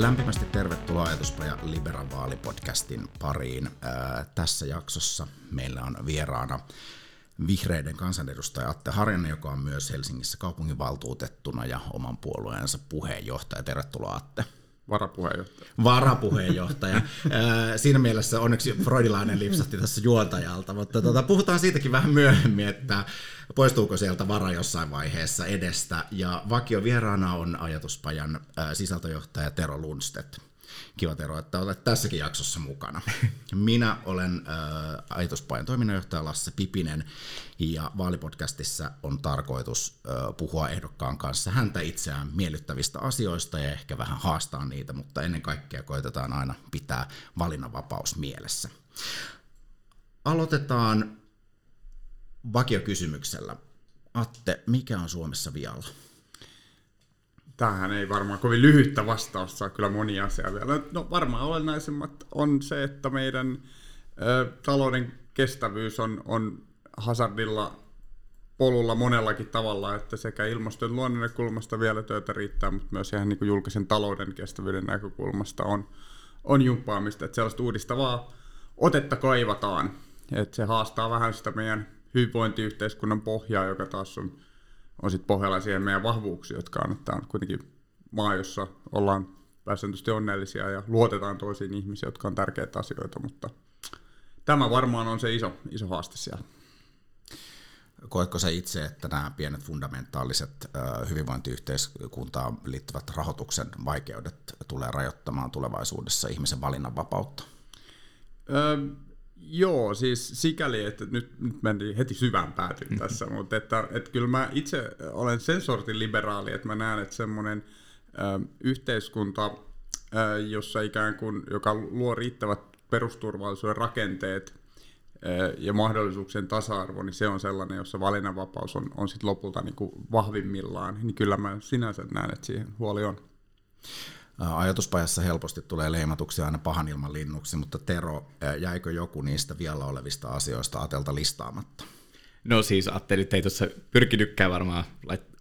Lämpimästi tervetuloa Ajatuspaja Liberan vaalipodcastin pariin. Ää, tässä jaksossa meillä on vieraana vihreiden kansanedustaja Atte Harjanne, joka on myös Helsingissä kaupunginvaltuutettuna ja oman puolueensa puheenjohtaja. Tervetuloa Atte. Varapuheenjohtaja. Varapuheenjohtaja. Siinä mielessä onneksi freudilainen lipsahti tässä juontajalta, mutta tuota, puhutaan siitäkin vähän myöhemmin, että poistuuko sieltä vara jossain vaiheessa edestä. Ja vakio vieraana on ajatuspajan sisältöjohtaja Tero Lundstedt. Kiva Tero, että olet tässäkin jaksossa mukana. Minä olen äh, Ajatuspajan toiminnanjohtaja Lasse Pipinen ja vaalipodcastissa on tarkoitus äh, puhua ehdokkaan kanssa häntä itseään miellyttävistä asioista ja ehkä vähän haastaa niitä, mutta ennen kaikkea koitetaan aina pitää valinnanvapaus mielessä. Aloitetaan vakiokysymyksellä. Atte, mikä on Suomessa vialla? Tähän ei varmaan kovin lyhyttä vastausta saa kyllä moni asia vielä. No varmaan olennaisemmat on se, että meidän ö, talouden kestävyys on, on hazardilla polulla monellakin tavalla, että sekä ilmaston luonnon näkökulmasta vielä työtä riittää, mutta myös ihan niin kuin julkisen talouden kestävyyden näkökulmasta on, on jumppaamista, että sellaista uudistavaa otetta kaivataan. Että se haastaa vähän sitä meidän hyvinvointiyhteiskunnan pohjaa, joka taas on on sitten pohjalla siihen meidän vahvuuksia, jotka on, että on kuitenkin maa, jossa ollaan pääsääntöisesti onnellisia ja luotetaan toisiin ihmisiin, jotka on tärkeitä asioita, mutta tämä varmaan on se iso, iso haaste siellä. Koetko se itse, että nämä pienet fundamentaaliset hyvinvointiyhteiskuntaan liittyvät rahoituksen vaikeudet tulee rajoittamaan tulevaisuudessa ihmisen valinnanvapautta? Öö, Joo, siis sikäli, että nyt, nyt mentiin heti syvään päätyyn mm-hmm. tässä, mutta että, että kyllä mä itse olen sen sortin liberaali, että mä näen, että semmoinen ö, yhteiskunta, ö, jossa ikään kuin, joka luo riittävät perusturvallisuuden rakenteet ö, ja mahdollisuuksien tasa-arvo, niin se on sellainen, jossa valinnanvapaus on, on sit lopulta niin kuin vahvimmillaan, niin kyllä mä sinänsä näen, että siihen huoli on. Ajatuspajassa helposti tulee leimatuksi aina pahan ilman linnuksi, mutta Tero, jäikö joku niistä vielä olevista asioista Atelta listaamatta? No siis Atte nyt ei tuossa pyrkinytkään varmaan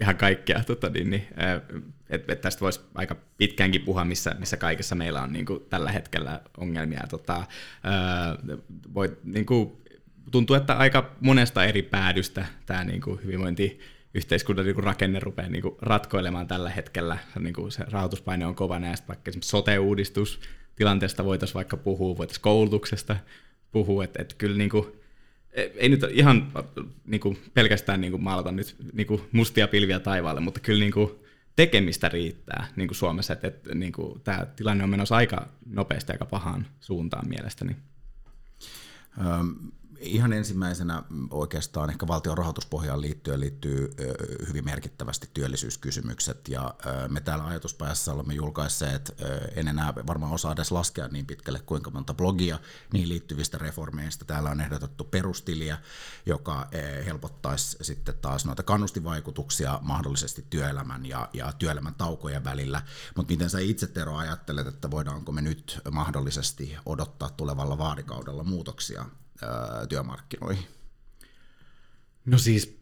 ihan kaikkea, tota, niin, niin, että et tästä voisi aika pitkäänkin puhua, missä, missä kaikessa meillä on niin kuin, tällä hetkellä ongelmia. Tota, voi, niin kuin, tuntuu, että aika monesta eri päädystä tämä niin kuin, hyvinvointi yhteiskunnan niin rakenne rupeaa niin ratkoilemaan tällä hetkellä. Niin kuin se rahoituspaine on kova näistä, vaikka esimerkiksi sote-uudistus tilanteesta voitaisiin vaikka puhua, voitaisiin koulutuksesta puhua, että, että kyllä niin kuin, e, ei nyt ihan niin kuin pelkästään niin kuin maalata nyt niin kuin mustia pilviä taivaalle, mutta kyllä niin kuin tekemistä riittää niin kuin Suomessa, että, että niin tämä tilanne on menossa aika nopeasti aika pahaan suuntaan mielestäni. Ihan ensimmäisenä oikeastaan ehkä valtion rahoituspohjaan liittyen liittyy hyvin merkittävästi työllisyyskysymykset ja me täällä ajatuspäässä olemme julkaisseet, en enää varmaan osaa edes laskea niin pitkälle kuinka monta blogia niin liittyvistä reformeista. Täällä on ehdotettu perustiliä, joka helpottaisi sitten taas noita kannustivaikutuksia mahdollisesti työelämän ja, ja työelämän taukojen välillä, mutta miten sä itse Tero ajattelet, että voidaanko me nyt mahdollisesti odottaa tulevalla vaalikaudella muutoksia ää, työmarkkinoihin? No siis,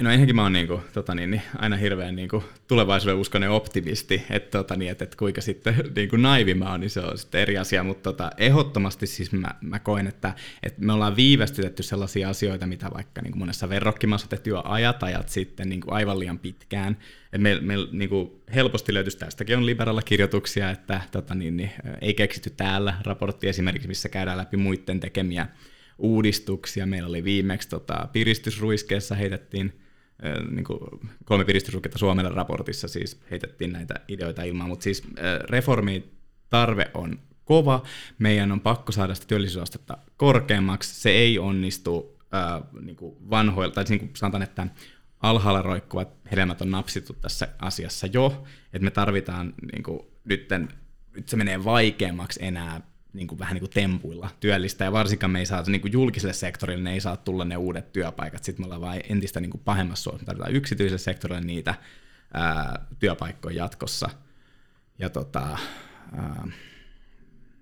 no ensinnäkin mä oon niinku, tota niin, niin, aina hirveän niinku, tulevaisuuden uskonen optimisti, että tota niin, et, et kuinka sitten niinku naivi mä oon, niin se on sitten eri asia, mutta tota, ehdottomasti siis mä, mä koen, että, että me ollaan viivästytetty sellaisia asioita, mitä vaikka niinku monessa verrokkimaassa tehty jo ajat ajat sitten niinku aivan liian pitkään, että me, me niinku, helposti löytyisi tästäkin on liberalla kirjoituksia, että tota niin, niin, ei keksitty täällä raportti esimerkiksi, missä käydään läpi muiden tekemiä uudistuksia. Meillä oli viimeksi tota, piristysruiskeessa heitettiin niin kuin kolme piristysruiketta Suomelle raportissa siis heitettiin näitä ideoita ilmaan, mutta siis reformi tarve on kova, meidän on pakko saada sitä työllisyysastetta korkeammaksi, se ei onnistu äh, niin kuin vanhoilla, tai niin kuin sanotaan, että alhaalla roikkuvat hedelmät on napsittu tässä asiassa jo, että me tarvitaan niin kuin, nytten, nyt se menee vaikeammaksi enää niin kuin, vähän niin kuin tempuilla työllistä, ja varsinkaan me ei saa niin kuin julkiselle sektorille, ne ei saa tulla ne uudet työpaikat, sitten me ollaan vain entistä niin kuin pahemmassa suossa, me tarvitaan yksityiselle sektorille niitä ää, työpaikkoja jatkossa, ja tota, ää,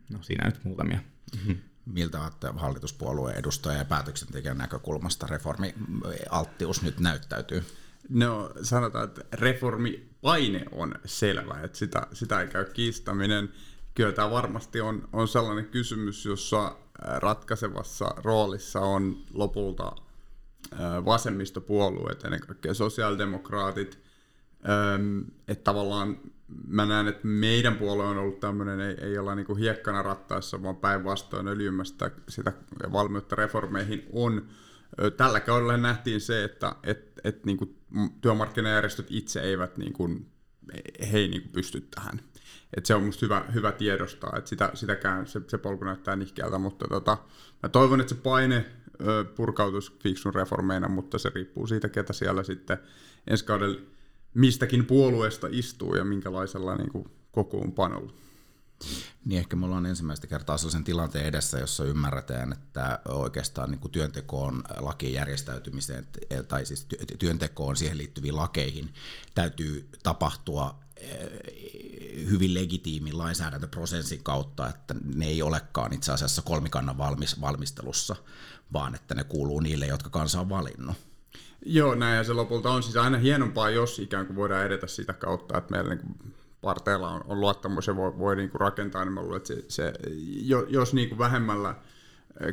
no siinä nyt muutamia. Mm-hmm. Miltä olette hallituspuolueen edustaja ja päätöksentekijän näkökulmasta reformi alttius nyt näyttäytyy? No sanotaan, että reformipaine on selvä, että sitä, sitä ei käy kiistäminen. Kyllä tämä varmasti on, on sellainen kysymys, jossa ratkaisevassa roolissa on lopulta vasemmistopuolueet, ennen kaikkea sosiaalidemokraatit, että tavallaan mä näen, että meidän puolue on ollut tämmöinen, ei, ei olla niinku hiekkana rattaissa, vaan päinvastoin öljymästä sitä valmiutta reformeihin on. Tällä kaudella nähtiin se, että et, et niinku työmarkkinajärjestöt itse eivät, niinku, he ei niinku pysty tähän. Et se on musta hyvä, hyvä tiedostaa, että sitä, sitäkään se, se polku näyttää nihkeältä, mutta tota, mä toivon, että se paine ö, purkautuisi fiksun reformeina, mutta se riippuu siitä, ketä siellä sitten ensi kaudella mistäkin puolueesta istuu ja minkälaisella niin kuin, kokoonpanolla. Niin ehkä me ollaan ensimmäistä kertaa sellaisen tilanteen edessä, jossa ymmärretään, että oikeastaan niin kuin työntekoon, lakien järjestäytymiseen tai siis työntekoon siihen liittyviin lakeihin täytyy tapahtua hyvin legitiimin lainsäädäntöprosessin kautta, että ne ei olekaan itse asiassa kolmikannan valmis, valmistelussa, vaan että ne kuuluu niille, jotka kansa on valinnut. Joo, näin ja se lopulta on siis aina hienompaa, jos ikään kuin voidaan edetä sitä kautta, että meillä niin parteilla on, on luottamus ja voi, voi niin kuin rakentaa, niin mä luulen, että se, se, jos niin kuin vähemmällä eh,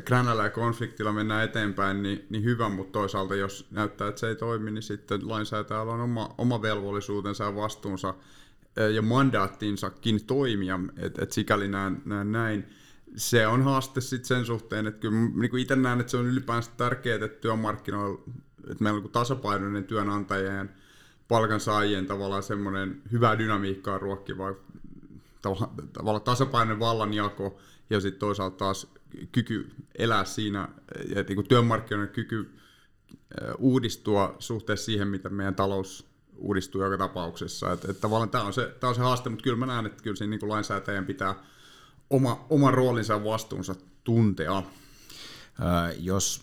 kränällä ja konfliktilla mennään eteenpäin, niin, niin hyvä, mutta toisaalta jos näyttää, että se ei toimi, niin sitten lainsäätäjällä on oma, oma velvollisuutensa ja vastuunsa ja mandaattinsakin toimia, että et sikäli näen, näen näin. Se on haaste sitten sen suhteen, että kyllä niin itse näen, että se on ylipäänsä tärkeää, että työmarkkinoilla että meillä on tasapainoinen työnantajien palkansaajien tavallaan semmoinen hyvä dynamiikkaa ruokkiva tavallaan tasapainoinen vallanjako ja sitten toisaalta taas kyky elää siinä ja niin työmarkkinoiden kyky uudistua suhteessa siihen, mitä meidän talous uudistuu joka tapauksessa. Että, että tavallaan tämä on, se, tämä on se haaste, mutta kyllä mä näen, että kyllä siinä niin lainsäätäjän pitää oma, oman roolinsa ja vastuunsa tuntea jos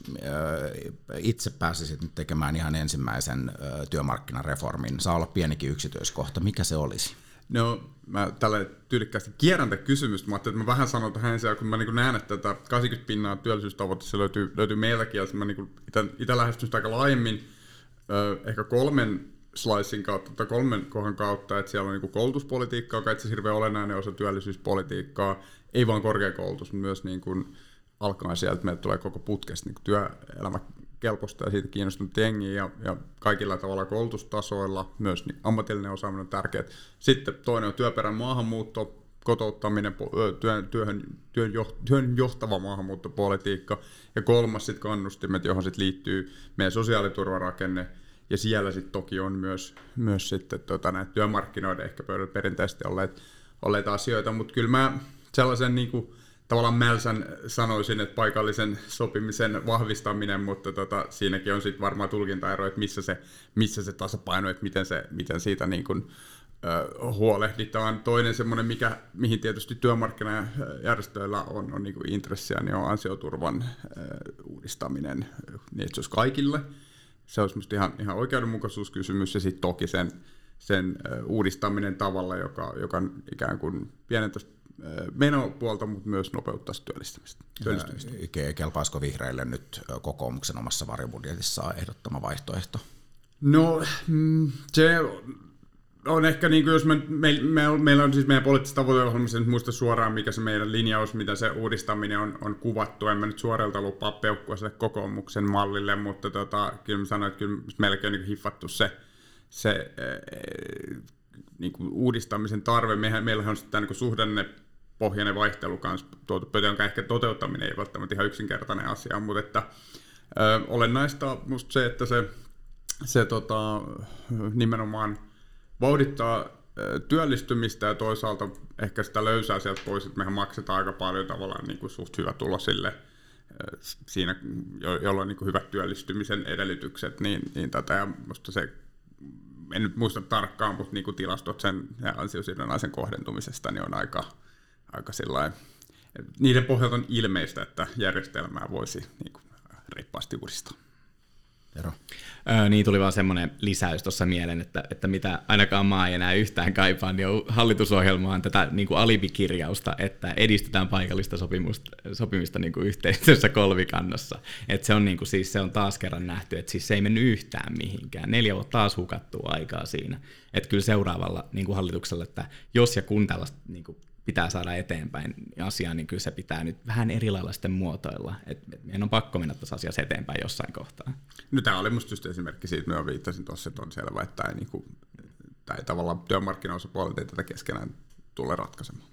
itse pääsisit nyt tekemään ihan ensimmäisen työmarkkinareformin, saa olla pienikin yksityiskohta, mikä se olisi? No, mä tällä tyylikkäästi kierrän tätä kysymystä, mä että mä vähän sanon tähän ensin, kun mä niin näen, että tätä 80 pinnaa työllisyystavoite, se löytyy, löytyy meiltäkin, ja mä niin itse lähestyn sitä aika laajemmin, ehkä kolmen slicein kautta tai kolmen kohdan kautta, että siellä on niin koulutuspolitiikkaa, joka itse hirveän olennainen osa työllisyyspolitiikkaa, ei vain korkeakoulutus, mutta myös niin kuin, alkaen sieltä, meille tulee koko putkesta niin työelämä kelpoista ja siitä kiinnostunut jengiä ja, ja kaikilla tavalla koulutustasoilla, myös niin ammatillinen osaaminen on tärkeää. Sitten toinen on työperän maahanmuutto, kotouttaminen, työn, työhön, työn, työn johtava maahanmuuttopolitiikka. Ja kolmas sitten kannustimet, johon sitten liittyy meidän sosiaaliturvarakenne. Ja siellä sitten toki on myös, myös sitten tota, näitä työmarkkinoiden ehkä perinteisesti olleet, olleita asioita, mutta kyllä mä sellaisen niin kuin, tavallaan Mälsän sanoisin, että paikallisen sopimisen vahvistaminen, mutta tota, siinäkin on sitten varmaan tulkintaero, että missä se, missä se tasapaino, että miten, se, miten siitä niin kuin, ö, huolehditaan. Toinen semmoinen, mikä, mihin tietysti työmarkkinajärjestöillä on, on niin intressiä, niin on ansioturvan ö, uudistaminen, niin että se olisi kaikille. Se olisi minusta ihan, ihan oikeudenmukaisuuskysymys ja sitten toki sen, sen uudistaminen tavalla, joka, joka ikään kuin pienentäisi menopuolta, mutta myös nopeuttaisi työllistymistä. työllistymistä. Kelpaisiko vihreille nyt kokoomuksen omassa varjobudjetissaan ehdottama vaihtoehto? No, mm, se on ehkä, niin kuin jos me, me, me, meillä on siis meidän poliittisessa tavoiteohjelmassa, en muista suoraan mikä se meidän linjaus, mitä se uudistaminen on, on kuvattu. En mä nyt suorelta lupaa peukkua sille kokoomuksen mallille, mutta tota, kyllä mä sanoin, että kyllä on niin hiffattu se, se niin kuin uudistamisen tarve. Mehän, meillähän on sitten niin suhdanne pohjainen vaihtelu kanssa tuotu pöytä, jonka ehkä toteuttaminen ei välttämättä ihan yksinkertainen asia, mutta että ö, olennaista musta se, että se, se tota, nimenomaan vauhdittaa työllistymistä ja toisaalta ehkä sitä löysää sieltä pois, että mehän maksetaan aika paljon tavallaan niin kuin suht hyvä tulo sille siinä, jolla on niin kuin hyvät työllistymisen edellytykset, niin, niin tätä. Ja musta se en nyt muista tarkkaan, mutta niin kuin tilastot sen ansiosidonnaisen kohdentumisesta niin on aika, aika sellainen, niiden pohjalta on ilmeistä, että järjestelmää voisi niin kuin, reippaasti uudistaa. Ero. Öö, niin tuli vaan semmoinen lisäys tuossa mieleen, että, että mitä ainakaan maa ei enää yhtään kaipaa, niin on hallitusohjelmaan tätä niin kuin alibikirjausta, että edistetään paikallista sopimusta, sopimista niin kuin yhteistyössä kolvikannassa. että se, on, niin kuin, siis, se on taas kerran nähty, että siis se ei mennyt yhtään mihinkään. Neljä vuotta taas hukattua aikaa siinä. Että kyllä seuraavalla niin kuin hallituksella, että jos ja kun tällaista niin kuin pitää saada eteenpäin asiaa, niin kyllä se pitää nyt vähän eri lailla sitten muotoilla. Et, et meidän on pakko mennä tässä asiassa eteenpäin jossain kohtaa. No tämä oli musta just esimerkki siitä, mitä viittasin tuossa, että on selvä, että tämä ei, niin kuin, tämä ei tavallaan työmarkkinaosapuolet ei tätä keskenään tule ratkaisemaan.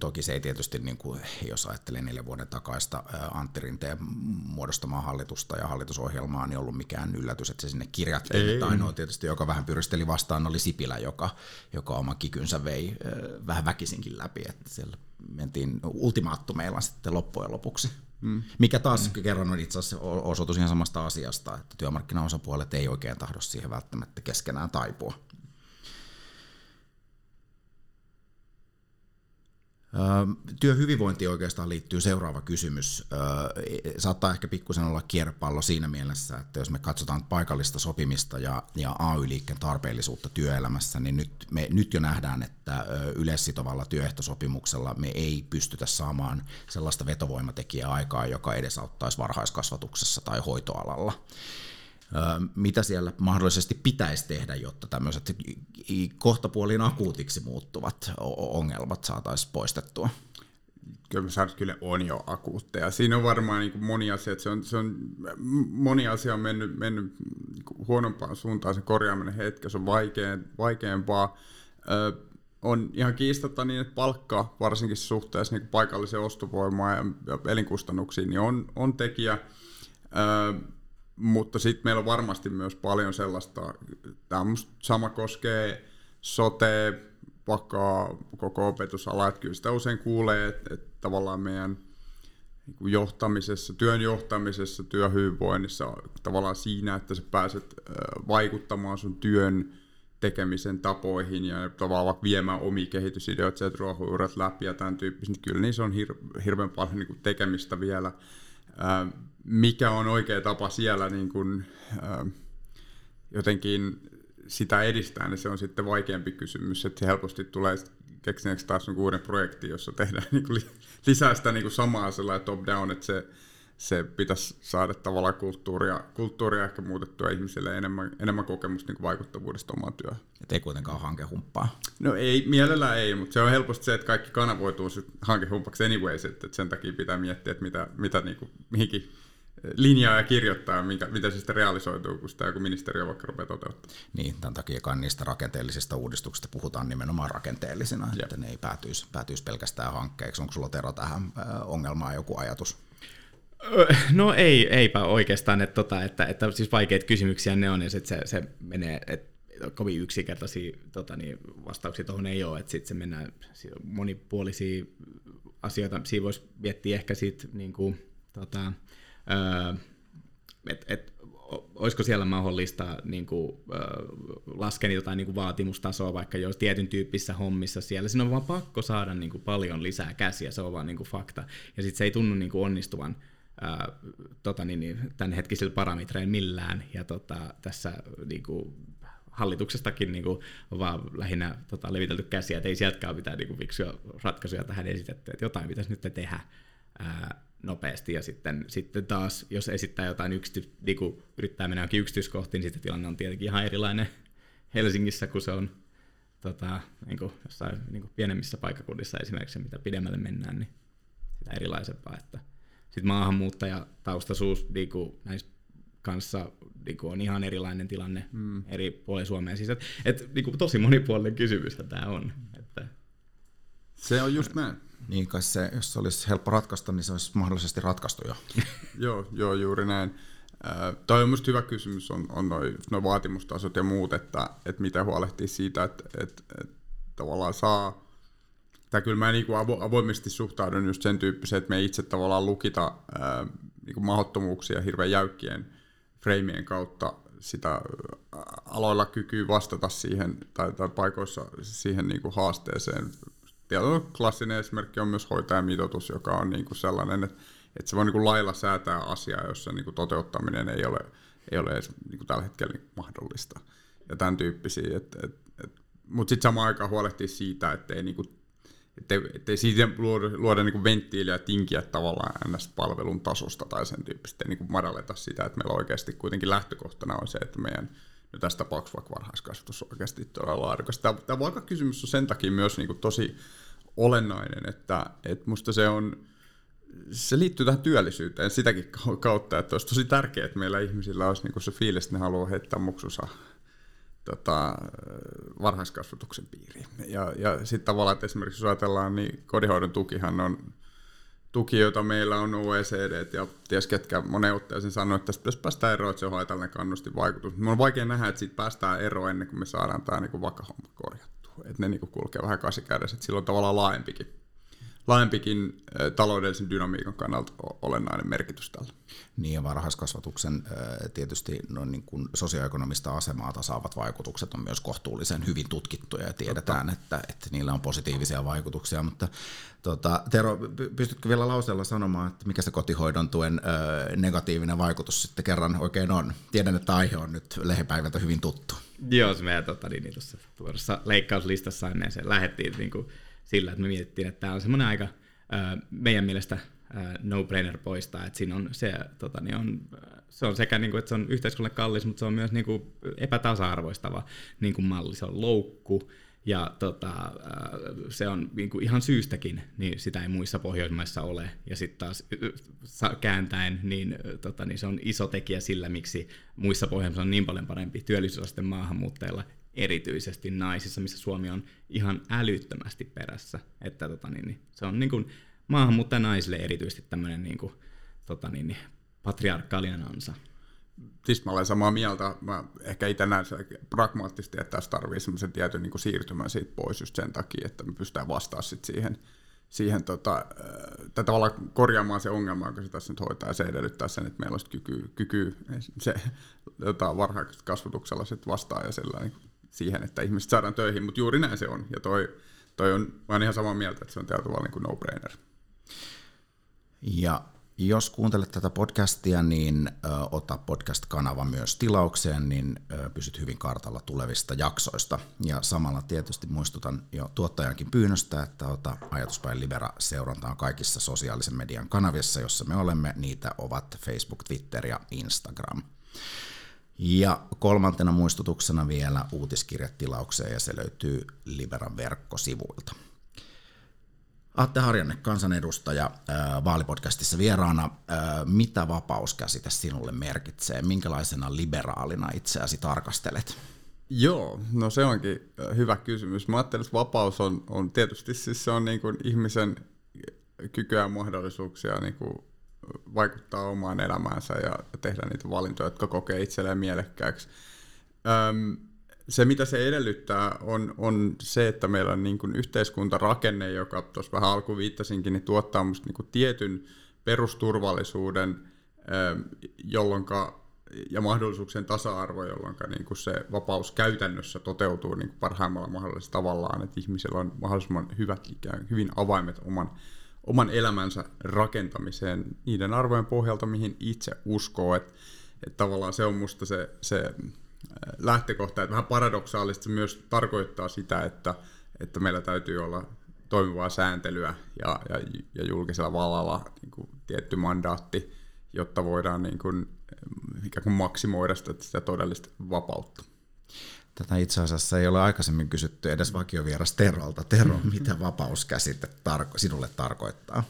Toki se ei tietysti, niin kuin, jos ajattelee neljä vuoden takaista Antti Rinteen muodostamaa hallitusta ja hallitusohjelmaa, niin ollut mikään yllätys, että se sinne kirjattiin. Ei. Ainoa tietysti, joka vähän pyristeli vastaan, oli Sipilä, joka, joka oma kikynsä vei vähän väkisinkin läpi. Että siellä mentiin ultimaattumeilla sitten loppujen lopuksi. Mm. Mikä taas mm. kerran on itse asiassa osoitus ihan samasta asiasta, että työmarkkinaosapuolet ei oikein tahdo siihen välttämättä keskenään taipua. Työhyvinvointi oikeastaan liittyy seuraava kysymys. Saattaa ehkä pikkusen olla kierpallo siinä mielessä, että jos me katsotaan paikallista sopimista ja, ja AY-liikkeen tarpeellisuutta työelämässä, niin nyt, me nyt jo nähdään, että yleissitovalla työehtosopimuksella me ei pystytä saamaan sellaista vetovoimatekijää aikaa, joka edesauttaisi varhaiskasvatuksessa tai hoitoalalla mitä siellä mahdollisesti pitäisi tehdä, jotta tämmöiset kohtapuoliin akuutiksi muuttuvat ongelmat saataisiin poistettua? Kyllä mä kyllä on jo akuutteja. Siinä on varmaan niin moni asia, että se on, se on, moni asia on mennyt, mennyt niin huonompaan suuntaan, se korjaaminen hetki, se on vaikein, vaikeampaa. Ö, on ihan kiistatta niin, että palkka varsinkin suhteessa niin paikalliseen ostovoimaan ja, ja elinkustannuksiin niin on, on tekijä. Ö, mutta sitten meillä on varmasti myös paljon sellaista, tämä sama koskee sote, vaikka koko opetusala, että kyllä sitä usein kuulee, että, että tavallaan meidän niin johtamisessa, työn johtamisessa, työhyvinvoinnissa, tavallaan siinä, että sä pääset vaikuttamaan sun työn tekemisen tapoihin ja tavallaan viemään omia kehitysideoita sieltä ruohonjuuret läpi ja tämän tyyppistä, niin kyllä niissä on hir- hirveän paljon niin tekemistä vielä mikä on oikea tapa siellä niin kuin, jotenkin sitä edistää, niin se on sitten vaikeampi kysymys, että helposti tulee keksineeksi taas uuden projekti, jossa tehdään niin kuin lisää sitä niin kuin samaa sellainen top-down, että se, se pitäisi saada tavallaan kulttuuria, kulttuuria ehkä muutettua ihmisille enemmän, enemmän kokemusta niin vaikuttavuudesta omaan työhön. Että ei kuitenkaan hankehumppaa. No ei, mielellään ei, mutta se on helposti se, että kaikki kanavoituu hankehumpaksi anyways, että, että sen takia pitää miettiä, että mitä, mitä niin kuin, mihinkin linjaa ja kirjoittaa, minkä, mitä se sitten realisoituu, kun sitä joku ministeriö vaikka rupeaa toteuttamaan. Niin, tämän takia niistä rakenteellisista uudistuksista puhutaan nimenomaan rakenteellisina, Jep. että ne ei päätyisi, päätyisi pelkästään hankkeeksi. Onko sulla Tero tähän ongelmaan joku ajatus? No ei, eipä oikeastaan, että, tota, että, että siis vaikeita kysymyksiä ne on, ja sit se, se menee, että kovin yksinkertaisia tota, niin vastauksia tuohon ei ole, että sitten se mennään monipuolisia asioita, siinä voisi miettiä ehkä siitä niin kuin, tota, että et, olisiko siellä mahdollista niin kuin, laskea jotain niin kuin vaatimustasoa vaikka jos tietyn tyyppissä hommissa siellä. Siinä on vaan pakko saada niin kuin, paljon lisää käsiä, se on vaan niin kuin, fakta. Ja sitten se ei tunnu niin kuin, onnistuvan ää, tota, niin, niin, tämänhetkisillä parametreilla millään. Ja tota, tässä niin kuin, hallituksestakin niin kuin, on vaan lähinnä tota, levitelty käsiä, että ei sieltäkään mitään niin kuin, fiksuja ratkaisuja tähän esitetty, että jotain pitäisi nyt tehdä. Ää, nopeasti ja sitten, sitten taas, jos esittää jotain yksity, niin kuin yrittää mennä jokin yksityiskohtiin, niin sitten tilanne on tietenkin ihan erilainen Helsingissä, kun se on tota, niin kuin jossain niin kuin pienemmissä paikkakunnissa esimerkiksi, mitä pidemmälle mennään, niin sitä erilaisempaa. Että sitten maahanmuuttajataustaisuus niin kuin näissä kanssa niin kuin on ihan erilainen tilanne mm. eri puolilla Suomea. Siis, et, et, niin kuin tosi monipuolinen kysymys tämä on. Että, se on just näin. Niin kai se, jos se olisi helppo ratkaista, niin se olisi mahdollisesti ratkaistu jo. joo, joo, juuri näin. Äh, toi on hyvä kysymys, on, on noin noi vaatimustasot ja muut, että, että miten huolehtii siitä, että, että, että tavallaan saa, tai kyllä mä niin avo, avoimesti suhtaudun just sen tyyppiseen, että me itse tavallaan lukita ää, niin kuin mahdottomuuksia hirveän jäykkien freimien kautta sitä aloilla kykyä vastata siihen tai, tai paikoissa siihen niin kuin haasteeseen Tietysti klassinen esimerkki on myös hoitajamitoitus, joka on niin kuin sellainen, että, että se voi niin kuin lailla säätää asiaa, jossa niin kuin toteuttaminen ei ole, ei ole edes niin kuin tällä hetkellä niin mahdollista. Ja tämän tyyppisiä. Et, et, et, Mutta sitten samaan aikaan huolehtia siitä, ettei, niin kuin, ettei, ettei siitä luoda, luoda niin kuin venttiiliä ja tinkiä tavallaan ns. palvelun tasosta tai sen tyyppistä. Ei niin kuin madalleta sitä, että meillä oikeasti kuitenkin lähtökohtana on se, että meidän no tässä tapauksessa vaikka varhaiskasvatus on oikeasti todella laadukas. Tämä, tämä kysymys on sen takia myös niin kuin tosi olennainen, että, että musta se on, se liittyy tähän työllisyyteen sitäkin kautta, että olisi tosi tärkeää, että meillä ihmisillä olisi niin se fiilis, että ne haluaa heittää muksunsa tota, varhaiskasvatuksen piiriin. Ja, ja sitten tavallaan, että esimerkiksi jos ajatellaan, niin kodinhoidon tukihan on tuki, jota meillä on OECD ja ties ketkä monen otteeseen sanoo, että tästä pitäisi päästä eroon, että se on haitallinen kannustinvaikutus. Mutta on vaikea nähdä, että siitä päästään eroon ennen kuin me saadaan tämä niin vakahomma korjattua. Että ne niin kulkee vähän kädessä, että sillä on tavallaan laajempikin laajempikin taloudellisen dynamiikan kannalta olennainen merkitys tällä. Niin ja varhaiskasvatuksen tietysti no, niin kuin sosioekonomista asemaa tasaavat vaikutukset on myös kohtuullisen hyvin tutkittuja ja tiedetään, että, että niillä on positiivisia vaikutuksia, mutta tota, Tero, pystytkö vielä lauseella sanomaan, että mikä se kotihoidon tuen ö, negatiivinen vaikutus sitten kerran oikein on? Tiedän, että aihe on nyt lehepäivältä hyvin tuttu. Joo, se meidän tota, niin, tuossa, tuossa leikkauslistassa ennen se lähettiin niin kuin, sillä, että me mietittiin, että tämä on semmoinen aika meidän mielestä no-brainer poistaa, että siinä on se, tota, niin on, se on sekä, niin kuin, että se on yhteiskunnalle kallis, mutta se on myös niin kuin, epätasa-arvoistava niin kuin malli, se on loukku, ja tota, se on niin kuin ihan syystäkin, niin sitä ei muissa Pohjoismaissa ole. Ja sitten taas kääntäen, niin, tota, niin se on iso tekijä sillä, miksi muissa Pohjoismaissa on niin paljon parempi työllisyysaste maahanmuuttajilla erityisesti naisissa, missä Suomi on ihan älyttömästi perässä. Että tota, niin, niin, se on niin kuin, naisille erityisesti tämmöinen niin kuin, tota, niin, niin, patriarkaalinen ansa. Siis mä olen samaa mieltä. Mä ehkä itse näen se pragmaattisesti, että tässä tarvii semmoisen tietyn niin siirtymän siitä pois just sen takia, että me pystytään vastaamaan sit siihen, siihen tota, äh, tavallaan korjaamaan se ongelma, joka se tässä nyt hoitaa, ja se edellyttää sen, että meillä olisi kyky, kyky se tota, varhaiskasvatuksella sit vastaa ja sellainen niin siihen, että ihmiset saadaan töihin, mutta juuri näin se on. Ja toi, toi on, mä ihan samaa mieltä, että se on tietyllä niin kuin no-brainer. Ja jos kuuntelet tätä podcastia, niin ö, ota podcast-kanava myös tilaukseen, niin ö, pysyt hyvin kartalla tulevista jaksoista. Ja samalla tietysti muistutan jo tuottajankin pyynnöstä, että ota Ajatuspäin Libera seurantaan kaikissa sosiaalisen median kanavissa, jossa me olemme. Niitä ovat Facebook, Twitter ja Instagram. Ja kolmantena muistutuksena vielä uutiskirjat tilaukseen ja se löytyy Liberan verkkosivuilta. Atte Harjanne, kansanedustaja vaalipodcastissa vieraana. Mitä vapauskäsite sinulle merkitsee? Minkälaisena liberaalina itseäsi tarkastelet? Joo, no se onkin hyvä kysymys. Mä ajattelen, että vapaus on, on tietysti siis se on niin kuin ihmisen kykyä ja mahdollisuuksia niin kuin vaikuttaa omaan elämäänsä ja tehdä niitä valintoja, jotka kokee itselleen mielekkääksi. Öm, se, mitä se edellyttää, on, on se, että meillä on niin kuin yhteiskuntarakenne, joka tuossa vähän alku viittasinkin, niin tuottaa musta niin kuin tietyn perusturvallisuuden, jolloin ja mahdollisuuksien tasa-arvo, jolloin niin se vapaus käytännössä toteutuu niin kuin parhaimmalla mahdollisella tavallaan, että ihmisillä on mahdollisimman hyvät, hyvin avaimet oman oman elämänsä rakentamiseen niiden arvojen pohjalta, mihin itse uskoo. Että et tavallaan se on musta se, se äh, lähtökohta, että vähän paradoksaalista se myös tarkoittaa sitä, että, että meillä täytyy olla toimivaa sääntelyä ja, ja, ja julkisella vallalla niin kuin tietty mandaatti, jotta voidaan niin kuin, ikään kuin maksimoida sitä, sitä todellista vapautta. Tätä itse asiassa ei ole aikaisemmin kysytty edes vakiovieras Terolta. Tero, mitä vapauskäsite tarko- sinulle tarkoittaa?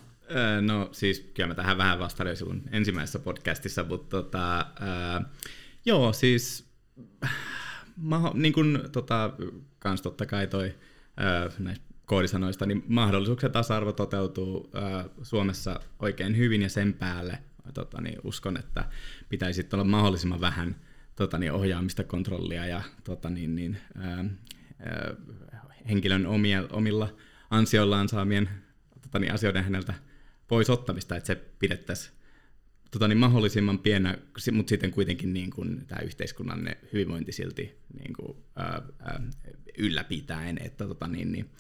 No siis kyllä mä tähän vähän vastailin silloin ensimmäisessä podcastissa, mutta tota, ää, joo siis mä, niin kuin tota, kans totta kai toi ää, näistä koodisanoista, niin mahdollisuuksien tasa-arvo toteutuu ää, Suomessa oikein hyvin ja sen päälle tota, niin uskon, että pitäisi olla mahdollisimman vähän – tota, niin ohjaamista, kontrollia ja tota, niin, niin, ää, ää, henkilön omia, omilla ansioillaan saamien tota, niin, asioiden häneltä pois ottamista, että se pidettäisiin tota, niin mahdollisimman pienä, mutta sitten kuitenkin niin kuin, tämä yhteiskunnan hyvinvointi silti niin kuin, ää, ää, ylläpitäen, että, tota, niin, niin,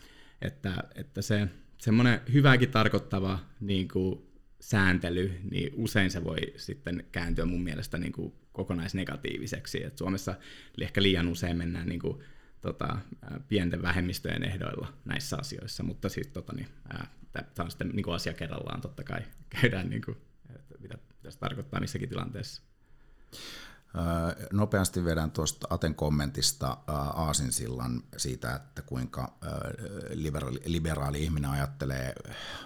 että, että se semmoinen hyväkin tarkoittava niin kuin, sääntely, niin usein se voi sitten kääntyä mun mielestä niin kuin kokonaisnegatiiviseksi. Et Suomessa ehkä liian usein mennään niin kuin, tota, pienten vähemmistöjen ehdoilla näissä asioissa, mutta siis tota, niin, tämä on sitten niin kuin asia kerrallaan totta kai käydään, niin kuin, että mitä, mitä se tarkoittaa missäkin tilanteessa. Nopeasti vedän tuosta Aten kommentista Aasinsillan siitä, että kuinka liberaali, liberaali ihminen ajattelee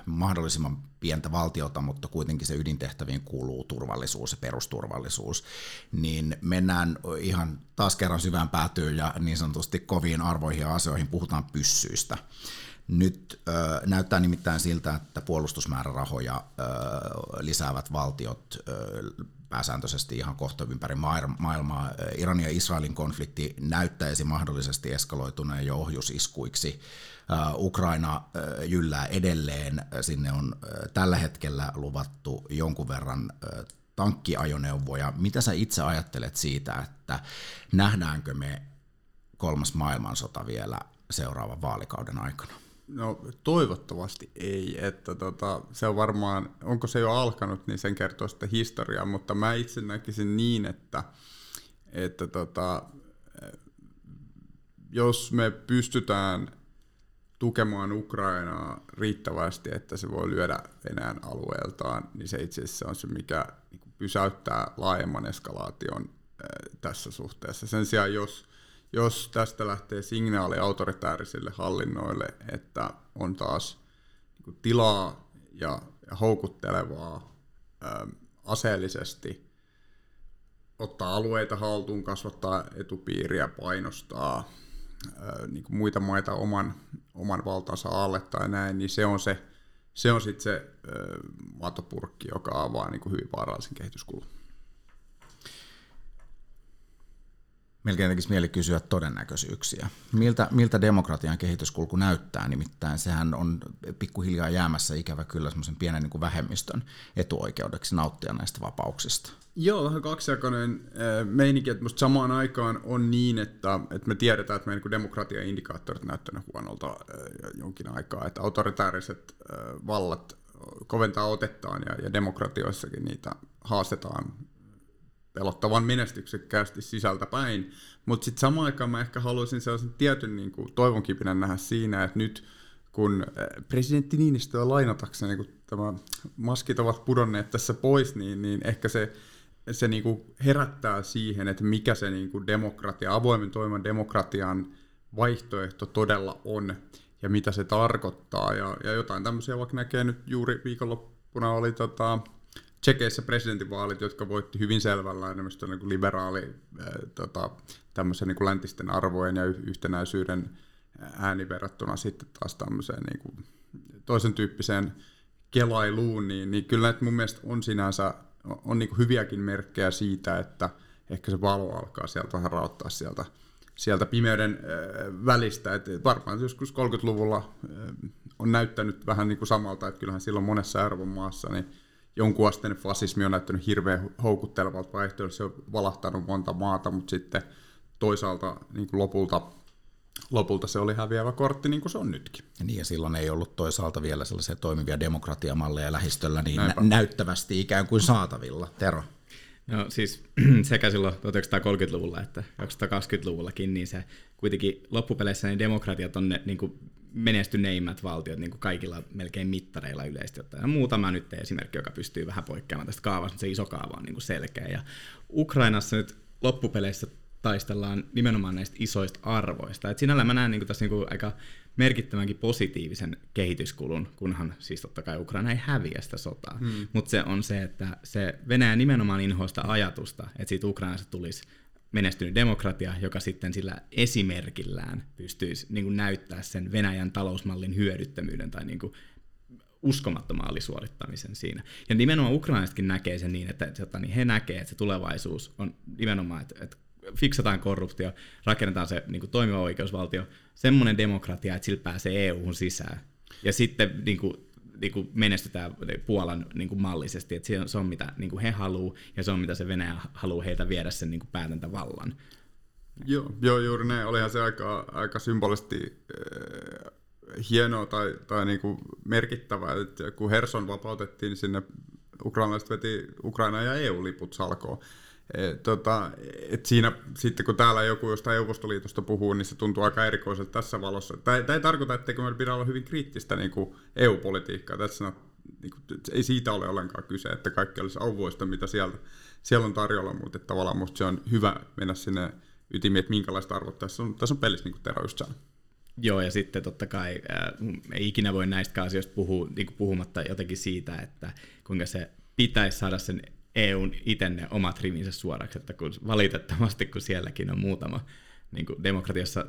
mahdollisimman pientä valtiota, mutta kuitenkin se ydintehtäviin kuuluu turvallisuus ja perusturvallisuus, niin mennään ihan taas kerran syvään päätyyn ja niin sanotusti koviin arvoihin ja asioihin, puhutaan pyssyistä. Nyt ö, näyttää nimittäin siltä, että puolustusmäärärahoja ö, lisäävät valtiot ö, pääsääntöisesti ihan kohta ympäri maailmaa. Iranin ja Israelin konflikti näyttäisi mahdollisesti eskaloituneen jo ohjusiskuiksi. Ukraina jyllää edelleen. Sinne on tällä hetkellä luvattu jonkun verran tankkiajoneuvoja. Mitä sä itse ajattelet siitä, että nähdäänkö me kolmas maailmansota vielä seuraavan vaalikauden aikana? No toivottavasti ei, että tota, se on varmaan, onko se jo alkanut, niin sen kertoo sitten historiaa, mutta mä itse näkisin niin, että, että tota, jos me pystytään tukemaan Ukrainaa riittävästi, että se voi lyödä Venäjän alueeltaan, niin se itse asiassa on se, mikä niin pysäyttää laajemman eskalaation tässä suhteessa. Sen sijaan, jos jos tästä lähtee signaali autoritäärisille hallinnoille, että on taas niin tilaa ja, houkuttelevaa ä, aseellisesti ottaa alueita haltuun, kasvattaa etupiiriä, painostaa ä, niin kuin muita maita oman, oman valtansa alle tai näin, niin se on se, se on sitten se ä, matopurkki, joka avaa niin hyvin vaarallisen kehityskulun. Melkein tekisi mieli kysyä todennäköisyyksiä. Miltä, miltä demokratian kehityskulku näyttää? Nimittäin sehän on pikkuhiljaa jäämässä ikävä kyllä semmoisen pienen niin kuin vähemmistön etuoikeudeksi nauttia näistä vapauksista. Joo, vähän kaksijakoinen äh, meininki, että musta samaan aikaan on niin, että, että me tiedetään, että meidän niin demokratia-indikaattorit näyttävät huonolta äh, jonkin aikaa, että autoritääriset äh, vallat koventaa otettaan ja, ja demokratioissakin niitä haastetaan pelottavan menestyksekkäästi sisältä päin. Mutta sitten samaan aikaan mä ehkä haluaisin sellaisen tietyn niin kuin, toivonkipinän nähdä siinä, että nyt kun äh, presidentti Niinistöä lainatakseni, niin kun tämä maskit ovat pudonneet tässä pois, niin, niin ehkä se, se niin kuin herättää siihen, että mikä se niin kuin demokratia, avoimen toiman demokratian vaihtoehto todella on ja mitä se tarkoittaa. Ja, ja jotain tämmöisiä vaikka näkee nyt juuri viikonloppuna oli tota, Tsekeissä presidentinvaalit, jotka voitti hyvin selvällä enemmän niin liberaali äh, tota, tämmöisen niin kuin läntisten arvojen ja yhtenäisyyden ääni verrattuna sitten taas tämmöiseen niin kuin toisen tyyppiseen kelailuun, niin, niin kyllä että mun mielestä on sinänsä on niin hyviäkin merkkejä siitä, että ehkä se valo alkaa sieltä vähän raottaa sieltä, sieltä pimeyden äh, välistä. Et varmaan joskus 30-luvulla äh, on näyttänyt vähän niin kuin samalta, että kyllähän silloin monessa Euroopan maassa niin jonkun asteen fasismi on näyttänyt hirveän houkuttelevalta vaihtoehdolta, se on valahtanut monta maata, mutta sitten toisaalta niin kuin lopulta, lopulta se oli häviävä kortti, niin kuin se on nytkin. Ja niin, ja silloin ei ollut toisaalta vielä sellaisia toimivia demokratiamalleja lähistöllä niin nä- näyttävästi ikään kuin saatavilla. Tero. No siis sekä silloin 1930-luvulla että 2020-luvullakin, niin se kuitenkin loppupeleissä ne demokratiat on ne niin kuin menestyneimmät valtiot niin kuin kaikilla melkein mittareilla yleisesti ottaen. Muutama nyt esimerkki, joka pystyy vähän poikkeamaan tästä kaavasta, mutta se iso kaava on niin kuin selkeä. Ja Ukrainassa nyt loppupeleissä taistellaan nimenomaan näistä isoista arvoista. Et sinällä mä näen niin kuin tässä niin kuin aika merkittävänkin positiivisen kehityskulun, kunhan siis totta kai Ukraina ei häviä sitä sotaa. Hmm. Mutta se on se, että se Venäjä nimenomaan inhoista ajatusta, että siitä Ukrainasta tulisi menestynyt demokratia, joka sitten sillä esimerkillään pystyisi niin kuin näyttää sen Venäjän talousmallin hyödyttömyyden tai niin kuin uskomattoman alisuorittamisen siinä. Ja nimenomaan ukrainaisetkin näkee sen niin, että, että niin he näkee, että se tulevaisuus on nimenomaan, että, että fiksataan korruptio, rakennetaan se niin kuin toimiva oikeusvaltio, semmoinen demokratia, että sillä pääsee EU-hun sisään. Ja sitten niin kuin, niin kuin menestytään Puolan niin kuin mallisesti, että se on, mitä niin kuin he haluaa ja se on mitä se Venäjä haluaa heitä viedä sen niin kuin päätäntävallan. Joo, joo, juuri näin. Olihan se aika, aika symbolisesti äh, hienoa tai, tai niin kuin merkittävää, että kun Herson vapautettiin, niin sinne ukrainalaiset veti Ukraina ja EU-liput salkoon. Et, tota, et siinä sitten kun täällä joku jostain Euvostoliitosta puhuu, niin se tuntuu aika erikoiselta tässä valossa. Tämä, ei tarkoita, etteikö meillä pidä olla hyvin kriittistä niin kuin EU-politiikkaa. Tässä niin kuin, ei siitä ole ollenkaan kyse, että kaikki olisi auvoista, mitä sieltä, siellä on tarjolla, mutta tavallaan musta se on hyvä mennä sinne ytimiin, että minkälaista arvot tässä on, tässä on pelissä, niin kuin Tero just sanoi. Joo, ja sitten totta kai äh, ei ikinä voi näistä asioista puhua, niin puhumatta jotenkin siitä, että kuinka se pitäisi saada sen EUn itse ne omat rivinsä suoraksi, että kun valitettavasti kun sielläkin on muutama niin kuin demokratiassa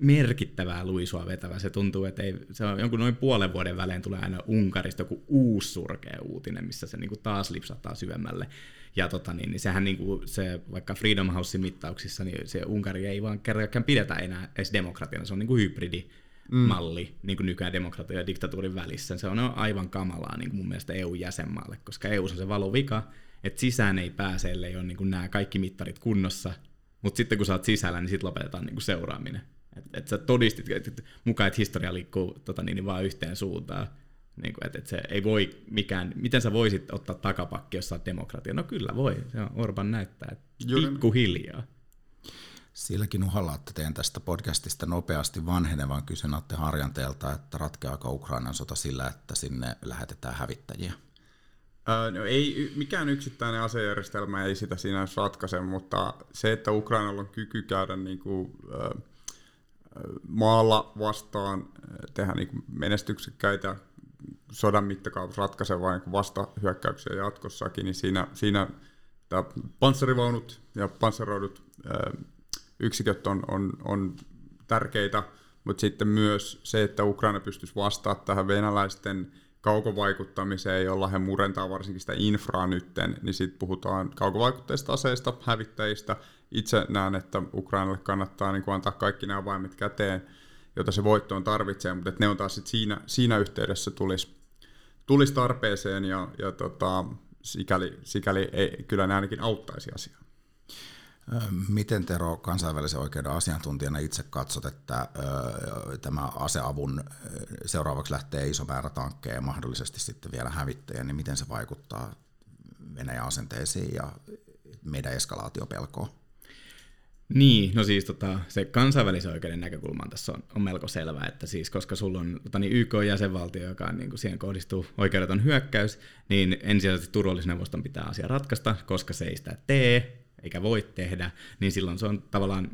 merkittävää luisua vetävä. Se tuntuu, että ei, se on jonkun noin puolen vuoden välein tulee aina Unkarista joku uusi surkea uutinen, missä se niin kuin taas lipsattaa syvemmälle. Ja tota, niin, niin sehän niin kuin se, vaikka Freedom Housein mittauksissa, niin se Unkari ei vaan kerran pidetä enää edes demokratiana, se on niin kuin hybridi malli mm. niin kuin nykyään demokratia ja diktatuurin välissä. Se on aivan kamalaa niin kuin mun mielestä EU-jäsenmaalle, koska EU on se valovika, että sisään ei pääse, ellei ole niin kuin nämä kaikki mittarit kunnossa, mutta sitten kun sä oot sisällä, niin sitten lopetetaan niin kuin seuraaminen. Että et sä todistit että et, mukaan, että historia liikkuu tota, niin, niin vaan yhteen suuntaan. Niin kuin, että, että se ei voi mikään, miten sä voisit ottaa takapakki, jos sä oot demokratia? No kyllä voi, se on Orban näyttää, että pikkuhiljaa. Silläkin uhalla, että teen tästä podcastista nopeasti vanhenevan kysyn Atte Harjanteelta, että ratkeaako Ukrainan sota sillä, että sinne lähetetään hävittäjiä? No ei, mikään yksittäinen asejärjestelmä ei sitä siinä ratkaise, mutta se, että Ukrainalla on kyky käydä niin kuin, maalla vastaan, tehdä niin kuin menestyksekkäitä sodan mittakaavassa ratkaisevaa niin vastahyökkäyksiä jatkossakin, niin siinä, siinä tämä panssarivaunut ja panssaroidut yksiköt on, on, on tärkeitä, mutta sitten myös se, että Ukraina pystyisi vastaamaan tähän venäläisten kaukovaikuttamiseen, jolla he murentaa varsinkin sitä infraa nytten, niin sitten puhutaan kaukovaikutteista aseista, hävittäjistä. Itse näen, että Ukrainalle kannattaa niin antaa kaikki nämä avaimet käteen, jota se voittoon tarvitsee, mutta ne on taas sit siinä, siinä yhteydessä tulisi tulis tarpeeseen ja, ja tota, sikäli, sikäli ei, kyllä ne ainakin auttaisi asiaa. Miten Tero kansainvälisen oikeuden asiantuntijana itse katsot, että tämä aseavun seuraavaksi lähtee iso määrä tankkeja ja mahdollisesti sitten vielä hävittäjä, niin miten se vaikuttaa Venäjän asenteisiin ja meidän eskalaatiopelkoon? Niin, no siis tota, se kansainvälisen oikeuden näkökulma tässä on, on melko selvä, että siis koska sulla on tota, niin YK-jäsenvaltio, joka on, niin kuin siihen kohdistuu oikeudeton hyökkäys, niin ensisijaisesti turvallisneuvoston pitää asia ratkaista, koska se ei sitä tee, eikä voi tehdä, niin silloin se on tavallaan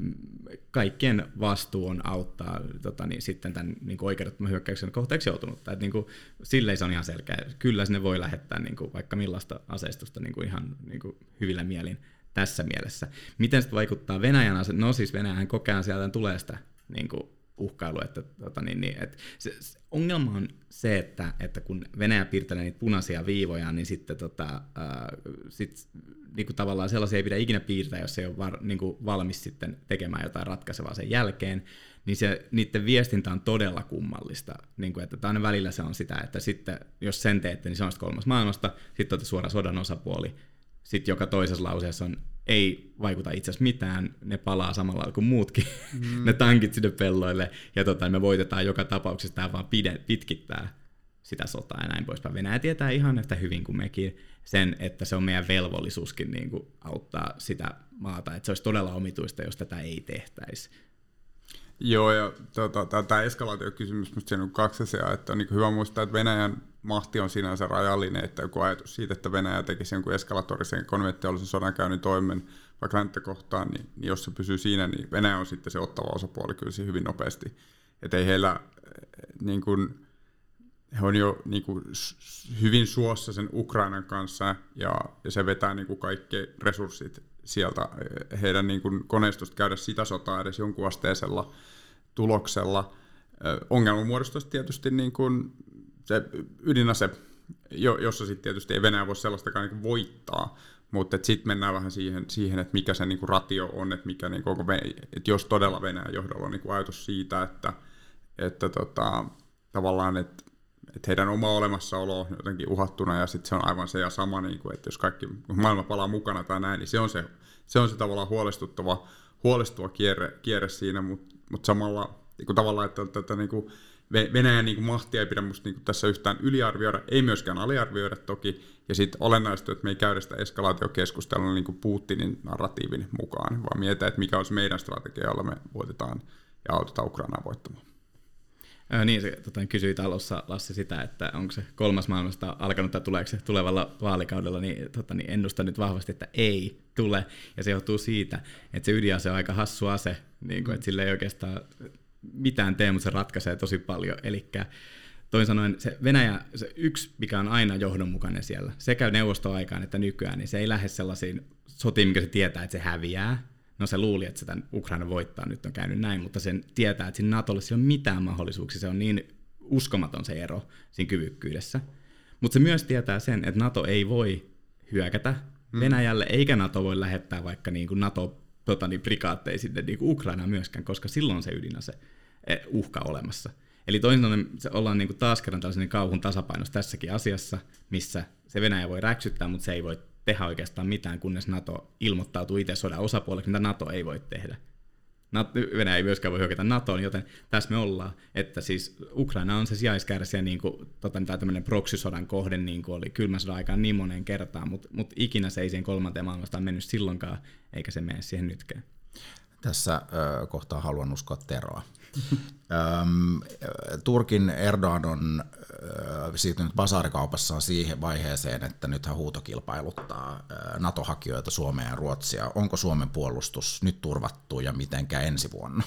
kaikkien vastuu on auttaa tota, niin sitten tämän niin oikeudettoman hyökkäyksen kohteeksi joutunutta. Että, niin kuin, silleen se on ihan selkeä. Kyllä sinne voi lähettää niin kuin, vaikka millaista aseistusta niin kuin ihan niin kuin, hyvillä mielin tässä mielessä. Miten se vaikuttaa Venäjän ase- No siis Venäjän kokea sieltä tulee sitä niin kuin, uhkailu. Että, tota, niin, niin, että se, se, ongelma on se, että, että kun Venäjä piirtelee niitä punaisia viivoja, niin sitten tota, ää, sit, niin kuin tavallaan sellaisia ei pidä ikinä piirtää, jos ei ole var, niin kuin valmis sitten tekemään jotain ratkaisevaa sen jälkeen, niin se, niiden viestintä on todella kummallista. Niin kuin, että aina välillä se on sitä, että sitten jos sen teette, niin se on kolmas maailmasta, sitten olette suora sodan osapuoli, sitten joka toisessa lauseessa on ei vaikuta itse asiassa mitään, ne palaa samalla kuin muutkin, mm. ne tankit sinne pelloille, ja tota, me voitetaan joka tapauksessa, tämä vaan pide, pitkittää sitä sotaa ja näin poispäin. Venäjä tietää ihan yhtä hyvin kuin mekin sen, että se on meidän velvollisuuskin niin kuin auttaa sitä maata, että se olisi todella omituista, jos tätä ei tehtäisi. Joo, ja tota, tämä eskalaatiokysymys, minusta siinä on kaksi asiaa, että on niin hyvä muistaa, että Venäjän mahti on sinänsä rajallinen, että joku ajatus siitä, että Venäjä tekisi jonkun eskalatorisen konventionaalisen sodankäynnin toimen vaikka länttä kohtaan, niin, niin jos se pysyy siinä, niin Venäjä on sitten se ottava osapuoli kyllä hyvin nopeasti. Että ei heillä niin kuin, he on jo niin kuin, hyvin suossa sen Ukrainan kanssa ja, ja se vetää niin kuin, kaikki resurssit sieltä heidän niin kuin, koneistosta käydä sitä sotaa edes jonkun asteisella tuloksella. Ongelma muodostuisi tietysti niin kuin, se ydinase, jossa sitten tietysti ei Venäjä voi sellaistakaan niin voittaa, mutta sitten mennään vähän siihen, siihen että mikä se niinku ratio on, että, mikä niinku, että jos todella Venäjän johdolla on niinku ajatus siitä, että, että tota, tavallaan, että että heidän oma olemassaolo on jotenkin uhattuna ja sitten se on aivan se ja sama, niin kuin, että jos kaikki maailma palaa mukana tai näin, niin se on se, se, on se tavallaan huolestuttava, huolestuva kierre, kierre siinä, mutta mut samalla niin kuin tavallaan, että, että niin kuin Venäjän niin kuin mahtia ei pidä musta niin kuin tässä yhtään yliarvioida, ei myöskään aliarvioida toki. Ja sitten olennaista, että me ei käydä sitä eskalaatiokeskustelua niin kuin Putinin narratiivin mukaan, vaan mietitään, että mikä se meidän strategia, jolla me voitetaan ja autetaan Ukrainaa voittamaan. Ää, niin, se tota, kysyi alussa Lassi sitä, että onko se kolmas maailmasta alkanut tai tuleeko se tulevalla vaalikaudella, niin, tota, niin ennustan nyt vahvasti, että ei tule. Ja se johtuu siitä, että se ydinase on aika hassu ase, niin kuin, että sillä ei oikeastaan mitään tee, mutta se ratkaisee tosi paljon. Eli toin sanoen se Venäjä, se yksi, mikä on aina johdonmukainen siellä, sekä neuvostoaikaan että nykyään, niin se ei lähde sellaisiin sotiin, mikä se tietää, että se häviää, no se luuli, että se tämän Ukraina voittaa, nyt on käynyt näin, mutta sen tietää, että siinä Natolle ei ole mitään mahdollisuuksia, se on niin uskomaton se ero siinä kyvykkyydessä. Mutta se myös tietää sen, että Nato ei voi hyökätä mm. Venäjälle, eikä Nato voi lähettää vaikka niin kuin NATO tota, niin, prikaatteja sinne niin Ukrainaan myöskään, koska silloin on se ydinase eh, uhka olemassa. Eli toisin sanoen se ollaan niin kuin taas kerran tällaisen kauhun tasapainossa tässäkin asiassa, missä se Venäjä voi räksyttää, mutta se ei voi tehdä oikeastaan mitään, kunnes NATO ilmoittautuu itse sodan osapuoleksi, mitä NATO ei voi tehdä. Venäjä ei myöskään voi hyökätä NATOon, joten tässä me ollaan, että siis Ukraina on se sijaiskärsiä, niin kuin, tota, tai tämmöinen proksisodan kohde, niin kuin oli kylmän sodan aikaan niin moneen kertaan, mutta mut ikinä se ei siihen kolmanteen maailmastaan mennyt silloinkaan, eikä se mene siihen nytkään. Tässä äh, kohtaa haluan uskoa Teroa. Turkin Erdogan on siirtynyt basaarikaupassaan siihen vaiheeseen, että nyt hän huutokilpailuttaa NATO-hakijoita Suomeen ja Ruotsia. Onko Suomen puolustus nyt turvattu ja mitenkä ensi vuonna?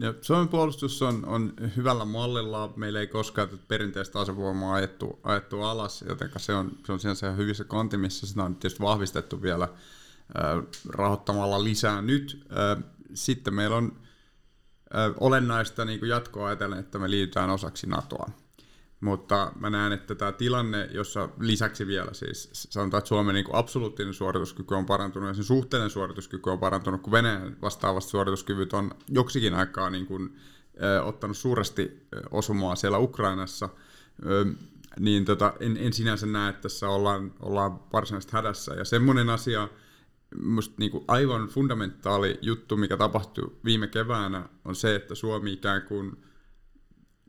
Ja Suomen puolustus on, on hyvällä mallilla. Meillä ei koskaan perinteistä asevoimaa ajettu, ajettu alas, joten se on, se on sinänsä hyvissä kantimissa. Sitä on tietysti vahvistettu vielä äh, rahoittamalla lisää nyt. Äh, sitten meillä on olennaista niin kuin jatkoa ajatellen, että me liitytään osaksi NATOa. Mutta mä näen, että tämä tilanne, jossa lisäksi vielä siis sanotaan, että Suomen niin absoluuttinen suorituskyky on parantunut ja sen suhteellinen suorituskyky on parantunut, kun Venäjän vastaavasti suorituskyvyt on joksikin aikaa niin kuin, ö, ottanut suuresti osumaa siellä Ukrainassa, ö, niin tota, en, en sinänsä näe, että tässä ollaan, ollaan varsinaisesti hädässä. Ja semmoinen asia, musta niin kuin aivan fundamentaali juttu, mikä tapahtui viime keväänä, on se, että Suomi ikään kuin,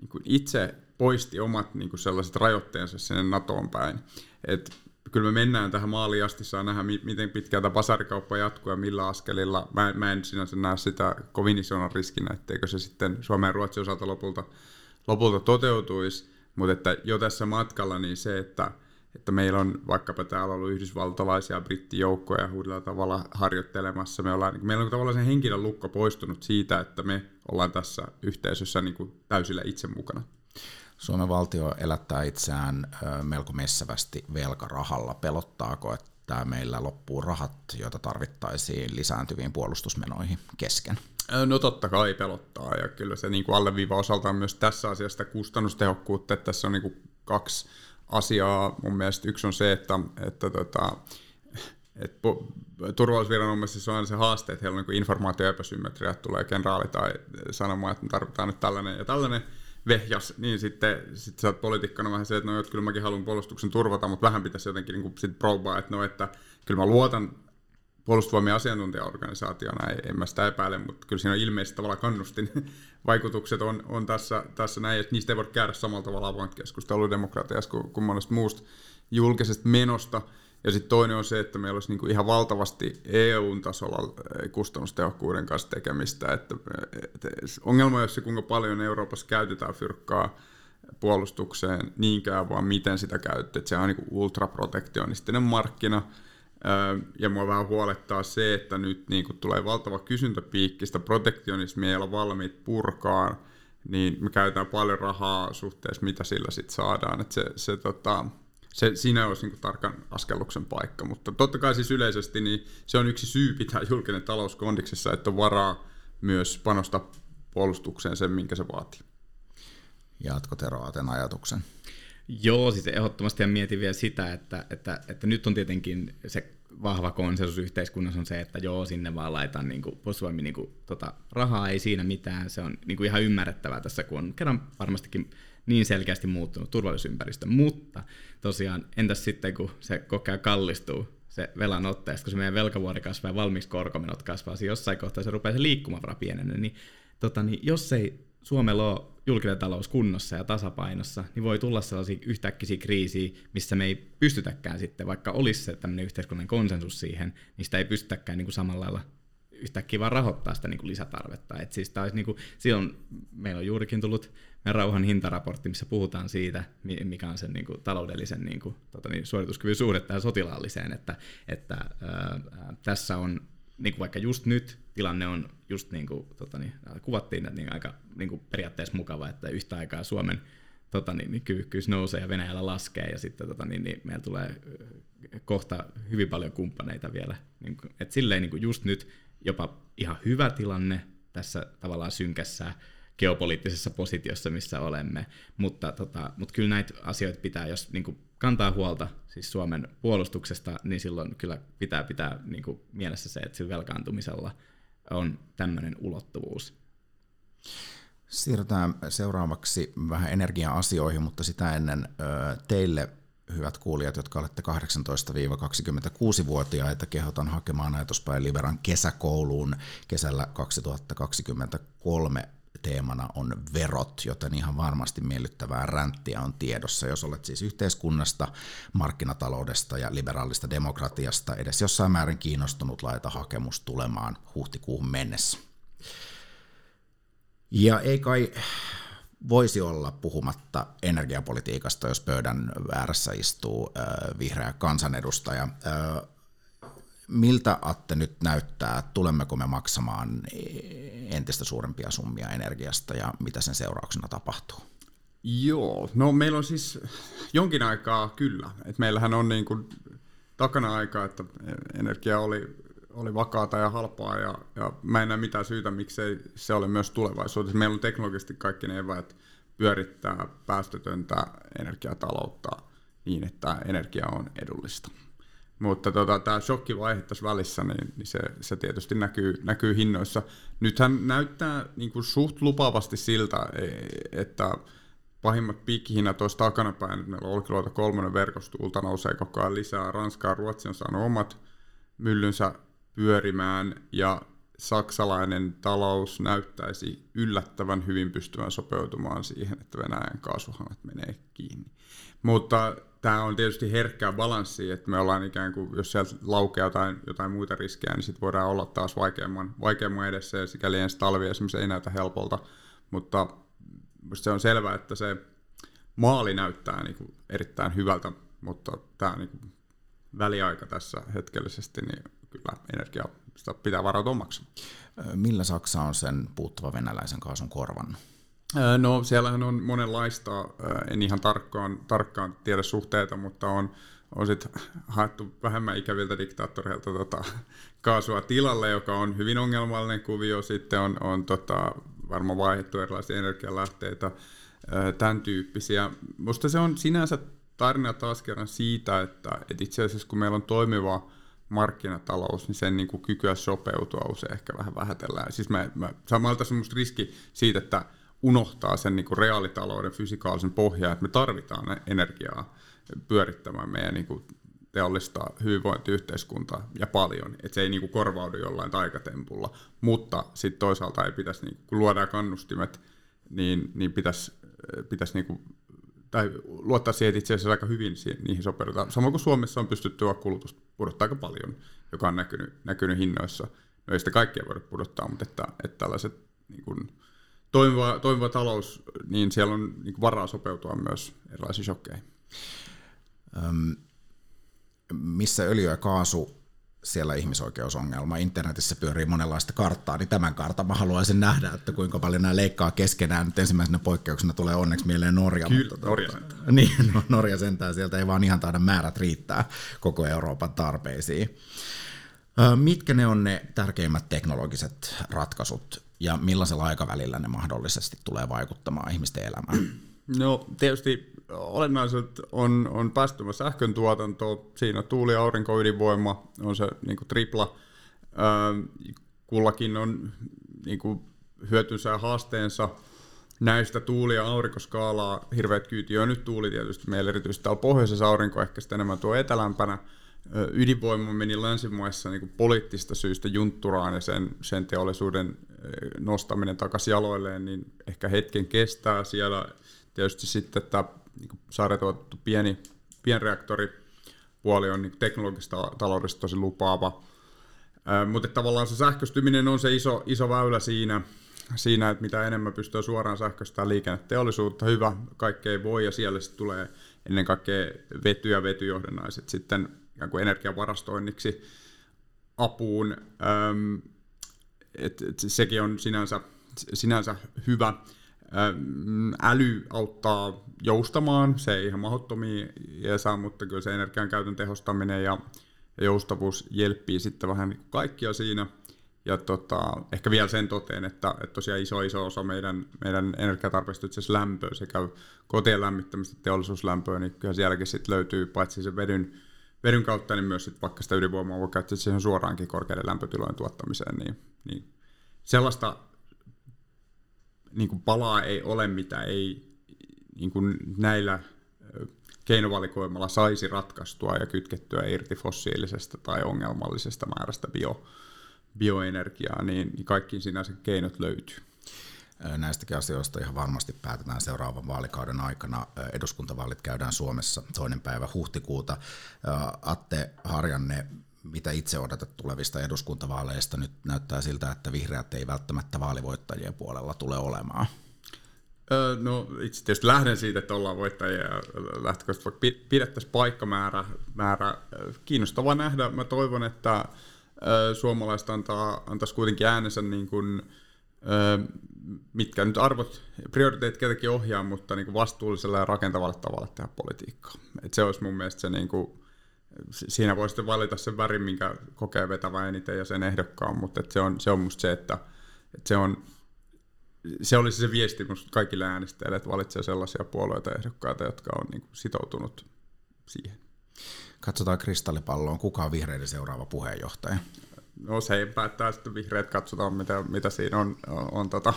niin kuin itse poisti omat niin kuin sellaiset rajoitteensa sinne NATOon päin. Et kyllä me mennään tähän maaliin asti, saa nähdä, miten pitkään tämä pasarikauppa jatkuu ja millä askelilla. Mä, mä en sinänsä näe sitä kovin isona riskinä, etteikö se sitten Suomen ja Ruotsin osalta lopulta, lopulta toteutuisi. Mutta että jo tässä matkalla niin se, että että meillä on vaikkapa täällä ollut yhdysvaltalaisia brittijoukkoja uudella tavalla harjoittelemassa. Me ollaan, meillä on tavallaan se henkilön lukko poistunut siitä, että me ollaan tässä yhteisössä niin kuin täysillä itse mukana. Suomen valtio elättää itseään melko messävästi velkarahalla. Pelottaako, että meillä loppuu rahat, joita tarvittaisiin lisääntyviin puolustusmenoihin kesken? No totta kai pelottaa, ja kyllä se niin kuin alleviiva osaltaan myös tässä asiasta kustannustehokkuutta, että tässä on niin kuin kaksi asiaa. Mun mielestä yksi on se, että, että tota, et turvallisuusviranomaisissa on aina se haaste, että heillä on niin informaatioepäsymmetria, että tulee kenraali tai sanomaan, että tarvitaan nyt tällainen ja tällainen vehjas, niin sitten sit sä oot poliitikkana vähän se, että no, että kyllä mäkin haluan puolustuksen turvata, mutta vähän pitäisi jotenkin niin sit probaa, että no, että kyllä mä luotan puolustusvoimien asiantuntijaorganisaationa, en mä sitä epäile, mutta kyllä siinä on ilmeisesti tavallaan kannustin vaikutukset on, on tässä, tässä näin, että niistä ei voi käydä samalla tavalla avointa keskustelua demokratiassa kuin, kuin monesta muusta julkisesta menosta. Ja sitten toinen on se, että meillä olisi niinku ihan valtavasti EU-tasolla kustannustehokkuuden kanssa tekemistä. Että, että ongelma on se, kuinka paljon Euroopassa käytetään fyrkkaa puolustukseen niinkään, vaan miten sitä käytetään. Se on niin ultraprotektionistinen markkina, ja mua vähän huolettaa se, että nyt niin kun tulee valtava kysyntäpiikkistä protektionismia ei olla valmiit purkaan, niin me käytetään paljon rahaa suhteessa, mitä sillä sitten saadaan. Et se, se, tota, se, siinä olisi niin tarkan askelluksen paikka, mutta totta kai siis yleisesti niin se on yksi syy pitää julkinen talous kondiksessa, että on varaa myös panosta puolustukseen sen, minkä se vaatii. Jatko Tero ajatuksen? Joo, siis ehdottomasti mietin vielä sitä, että, että, että nyt on tietenkin se vahva konsensus yhteiskunnassa on se, että joo, sinne vaan laitan niin kuin, niin kuin, tota, rahaa, ei siinä mitään, se on niin kuin ihan ymmärrettävää tässä, kun on kerran varmastikin niin selkeästi muuttunut turvallisuusympäristö, mutta tosiaan entäs sitten, kun se kokea kallistuu, se velan otteesta, kun se meidän velkavuori kasvaa ja valmiiksi korkomenot kasvaa, siis jossain kohtaa se rupeaa se liikkumavara pienenä, niin, tota, niin jos ei Suomella ole julkinen talous kunnossa ja tasapainossa, niin voi tulla sellaisia yhtäkkisiä kriisiä, missä me ei pystytäkään sitten, vaikka olisi se tämmöinen yhteiskunnan konsensus siihen, niin sitä ei pystytäkään niin kuin samalla lailla yhtäkkiä vaan rahoittaa sitä niin kuin lisätarvetta. Et siis olisi niin kuin, silloin meillä on juurikin tullut rauhan hintaraportti, missä puhutaan siitä, mikä on sen niin kuin, taloudellisen niin kuin, tota niin, suorituskyvyn suhde tähän sotilaalliseen, että, että ää, tässä on niin kuin vaikka just nyt tilanne on just niin kuin tota niin, kuvattiin, että niin aika niin kuin periaatteessa mukava, että yhtä aikaa Suomen tota niin, niin kyvykkyys nousee ja Venäjällä laskee ja sitten tota niin, niin meillä tulee kohta hyvin paljon kumppaneita vielä. Niin kuin, että silleen niin kuin just nyt jopa ihan hyvä tilanne tässä tavallaan synkässä geopoliittisessa positiossa, missä olemme, mutta, tota, mutta kyllä näitä asioita pitää, jos niin kuin kantaa huolta siis Suomen puolustuksesta, niin silloin kyllä pitää pitää niin kuin mielessä se, että sillä velkaantumisella on tämmöinen ulottuvuus. Siirrytään seuraavaksi vähän energia-asioihin, mutta sitä ennen teille hyvät kuulijat, jotka olette 18-26-vuotiaita, kehotan hakemaan ajatuspäin Liberan kesäkouluun kesällä 2023 teemana on verot, joten ihan varmasti miellyttävää ränttiä on tiedossa, jos olet siis yhteiskunnasta, markkinataloudesta ja liberaalista demokratiasta edes jossain määrin kiinnostunut laita hakemus tulemaan huhtikuuhun mennessä. Ja ei kai voisi olla puhumatta energiapolitiikasta, jos pöydän väärässä istuu äh, vihreä kansanedustaja. Äh, miltä Atte nyt näyttää, tulemmeko me maksamaan entistä suurempia summia energiasta ja mitä sen seurauksena tapahtuu? Joo, no meillä on siis jonkin aikaa kyllä. Et meillähän on niin kuin takana aikaa, että energia oli, oli vakaata ja halpaa ja, ja mä en näe mitään syytä, miksei se ole myös tulevaisuudessa. Meillä on teknologisesti kaikki ne eväät pyörittää päästötöntä energiataloutta niin, että energia on edullista. Mutta tota, tämä shokkivaihe tässä välissä, niin, niin se, se tietysti näkyy, näkyy hinnoissa. Nythän näyttää niin kuin suht lupaavasti siltä, e, että pahimmat piikkihinnat olisi takanapäin. Meillä on Olkiluoto kolmonen verkostuulta nousee koko ajan lisää. Ranska ja Ruotsi on saanut omat myllynsä pyörimään ja saksalainen talous näyttäisi yllättävän hyvin pystyvän sopeutumaan siihen, että Venäjän kaasuhanat menee kiinni. Mutta tämä on tietysti herkkää balanssi, että me ollaan ikään kuin, jos sieltä laukeaa jotain, jotain muita riskejä, niin sitten voidaan olla taas vaikeamman, vaikeamman edessä, ja sikäli ensi talvi esimerkiksi ei näytä helpolta, mutta se on selvää, että se maali näyttää niin kuin erittäin hyvältä, mutta tämä niin kuin väliaika tässä hetkellisesti, niin kyllä energia sitä pitää varautua maksamaan. Millä Saksa on sen puuttuva venäläisen kaasun korvannut? No siellähän on monenlaista, en ihan tarkkaan, tarkkaan tiedä suhteita, mutta on, on sitten haettu vähemmän ikäviltä diktaattoreilta tota, kaasua tilalle, joka on hyvin ongelmallinen kuvio. Sitten on, on tota, varmaan vaihdettu erilaisia energialähteitä, tämän tyyppisiä. Musta se on sinänsä tarina taas kerran siitä, että, että itse asiassa kun meillä on toimiva markkinatalous, niin sen niin kuin kykyä sopeutua usein ehkä vähän vähätellään. Siis mä, mä, samalta semmoista riski siitä, että unohtaa sen niin kuin reaalitalouden fysikaalisen pohjan, että me tarvitaan energiaa pyörittämään meidän niin kuin teollista hyvinvointiyhteiskuntaa ja paljon, että se ei niin kuin korvaudu jollain taikatempulla, mutta sitten toisaalta ei pitäisi, niin kun luodaan kannustimet, niin, niin pitäisi, pitäisi niin kuin, tai luottaa siihen, että itse asiassa aika hyvin siihen, niihin sopeudutaan. Samoin kuin Suomessa on pystytty kulutusta pudottaa aika paljon, joka on näkynyt, näkynyt hinnoissa. No ei sitä kaikkia voida pudottaa, mutta että, että tällaiset niin kuin, toimiva, toimiva talous, niin siellä on niin varaa sopeutua myös erilaisiin shokkeihin. Öm, missä öljy ja kaasu, siellä ihmisoikeusongelma. Internetissä pyörii monenlaista karttaa, niin tämän kartan mä haluaisin nähdä, että kuinka paljon nämä leikkaa keskenään. Nyt ensimmäisenä poikkeuksena tulee onneksi mieleen Norja. Kyllä, mutta, Norja tuota, sentään. Niin, no, Norja sentään. Sieltä ei vaan ihan taida määrät riittää koko Euroopan tarpeisiin. Mitkä ne on ne tärkeimmät teknologiset ratkaisut ja millaisella aikavälillä ne mahdollisesti tulee vaikuttamaan ihmisten elämään? No tietysti olennaiset on, on päästömä sähkön tuotanto, siinä tuuli, aurinko, ydinvoima on se niin kuin tripla. Öö, kullakin on niin kuin hyötynsä ja haasteensa näistä tuuli- ja aurinkoskaalaa hirveät kyyti on nyt tuuli tietysti meillä erityisesti täällä pohjoisessa aurinko ehkä sitten enemmän tuo etelämpänä, ydinvoima meni länsimaissa niin kuin poliittista syystä juntturaan ja sen, sen teollisuuden nostaminen takaisin jaloilleen, niin ehkä hetken kestää siellä. Tietysti sitten että niin sarjatuotettu pieni pienreaktori puoli on niin teknologista taloudesta tosi lupaava. Mutta tavallaan se sähköstyminen on se iso, iso väylä siinä, siinä, että mitä enemmän pystyy suoraan sähköistämään liikenneteollisuutta, hyvä, kaikkei voi, ja siellä sitten tulee ennen kaikkea vety- ja vetyjohdannaiset sitten ikään kuin energiavarastoinniksi apuun. Ähm, et, et sekin on sinänsä, sinänsä hyvä. Ähm, äly auttaa joustamaan, se ei ihan mahdottomia saa, mutta kyllä se energian käytön tehostaminen ja joustavuus jelppii sitten vähän niin kaikkia siinä. Ja tota, ehkä vielä sen toteen, että, että tosiaan iso iso osa meidän, meidän energiatarpeesta itse asiassa lämpöä sekä kotien lämmittämistä teollisuuslämpöä, niin kyllä sielläkin sitten löytyy paitsi se vedyn, vedyn kautta, niin myös sit vaikka sitä ydinvoimaa voi käyttää siihen suoraankin korkeiden lämpötilojen tuottamiseen, niin, niin sellaista niin kuin palaa ei ole, mitä ei niin kuin näillä keinovalikoimalla saisi ratkaistua ja kytkettyä irti fossiilisesta tai ongelmallisesta määrästä bio, bioenergiaa, niin kaikkiin sinänsä keinot löytyy. Näistäkin asioista ihan varmasti päätetään seuraavan vaalikauden aikana. Eduskuntavaalit käydään Suomessa toinen päivä huhtikuuta. Atte Harjanne, mitä itse odotat tulevista eduskuntavaaleista? Nyt näyttää siltä, että vihreät ei välttämättä vaalivoittajien puolella tule olemaan. No itse tietysti lähden siitä, että ollaan voittajia ja lähtökohtaisesti vaikka pidettäisiin paikkamäärä määrä, kiinnostavaa nähdä. Mä toivon, että suomalaiset antaa, antaisi kuitenkin äänensä niin kuin, mitkä nyt arvot, prioriteetit ketäkin ohjaa, mutta niin kuin vastuullisella ja rakentavalla tavalla tehdä politiikkaa. Et se olisi mun mielestä se, niin kuin, siinä voi sitten valita sen värin, minkä kokee vetävä eniten ja sen ehdokkaan, mutta se on, se on musta se, että, että se on se olisi se viesti kaikille äänestäjille, että valitsee sellaisia puolueita ehdokkaita, jotka on niin kuin sitoutunut siihen. Katsotaan kristallipalloon. Kuka on vihreiden seuraava puheenjohtaja? No se päättää sitten vihreät, katsotaan mitä, mitä siinä on, on, on tota,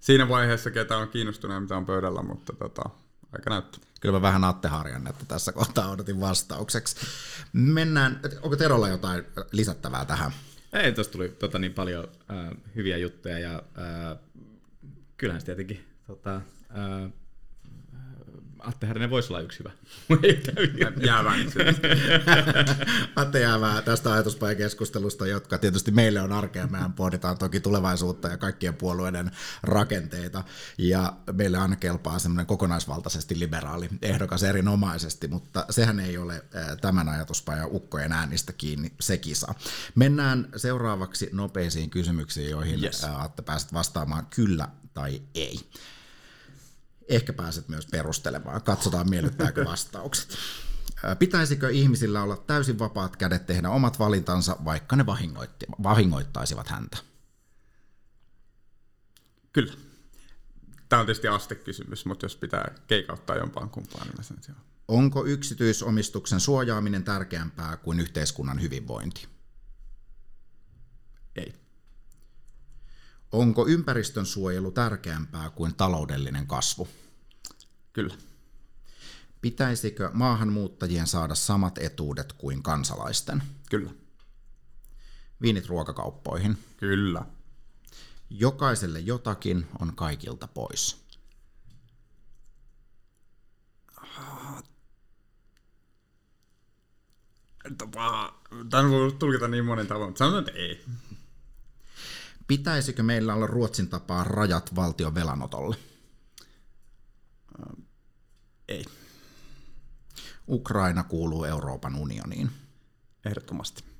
siinä vaiheessa, ketä on kiinnostunut ja mitä on pöydällä, mutta tota, aika näyttää. Kyllä mä vähän Atte että tässä kohtaa odotin vastaukseksi. Mennään, onko Terolla jotain lisättävää tähän? Ei, tuossa tuli tota, niin paljon äh, hyviä juttuja ja äh, kyllähän se tietenkin tota, ää, Atte Härinen voisi olla yksi hyvä. Jäävää. Atte jäävää tästä ajatuspajakeskustelusta, jotka tietysti meille on arkea. Mehän pohditaan toki tulevaisuutta ja kaikkien puolueiden rakenteita. Ja meille aina kelpaa semmoinen kokonaisvaltaisesti liberaali ehdokas erinomaisesti, mutta sehän ei ole tämän ajatuspajan ukkojen äänistä kiinni se kisa. Mennään seuraavaksi nopeisiin kysymyksiin, joihin yes. Atte pääset vastaamaan kyllä tai ei. Ehkä pääset myös perustelemaan. Katsotaan, miellyttääkö vastaukset. Pitäisikö ihmisillä olla täysin vapaat kädet tehdä omat valintansa, vaikka ne vahingoittaisivat häntä? Kyllä. Tämä on tietysti astekysymys, mutta jos pitää keikauttaa jompaan kumpaan, niin mä sanon, Onko yksityisomistuksen suojaaminen tärkeämpää kuin yhteiskunnan hyvinvointi? Ei. Onko ympäristön suojelu tärkeämpää kuin taloudellinen kasvu? Kyllä. Pitäisikö maahanmuuttajien saada samat etuudet kuin kansalaisten? Kyllä. Viinit ruokakauppoihin? Kyllä. Jokaiselle jotakin on kaikilta pois. Tämä voi tulkita niin monen tavoin, mutta sanon, että ei. Pitäisikö meillä olla Ruotsin tapaa rajat valtion velanotolle? Ei. Ukraina kuuluu Euroopan unioniin. Ehdottomasti.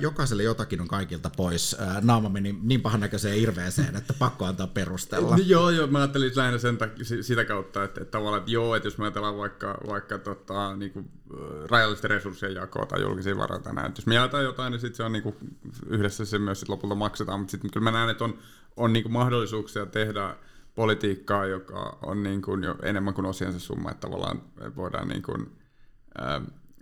Jokaiselle jotakin on kaikilta pois. Naama meni niin pahan näköiseen irveeseen, että pakko antaa perustella. Joo, joo, mä ajattelin lähinnä sen takia, sitä kautta, että, että tavallaan, että joo, että jos me ajatellaan vaikka, vaikka tota, niin kuin, rajallisten resurssien jakoa tai julkisia varoja näin, jos me jaetaan jotain, niin sitten se on niin kuin, yhdessä se myös sit lopulta maksetaan, mutta sitten kyllä mä näen, että on, on niin kuin mahdollisuuksia tehdä politiikkaa, joka on niin kuin jo enemmän kuin osiensa summa, että tavallaan voidaan niin kuin, ää,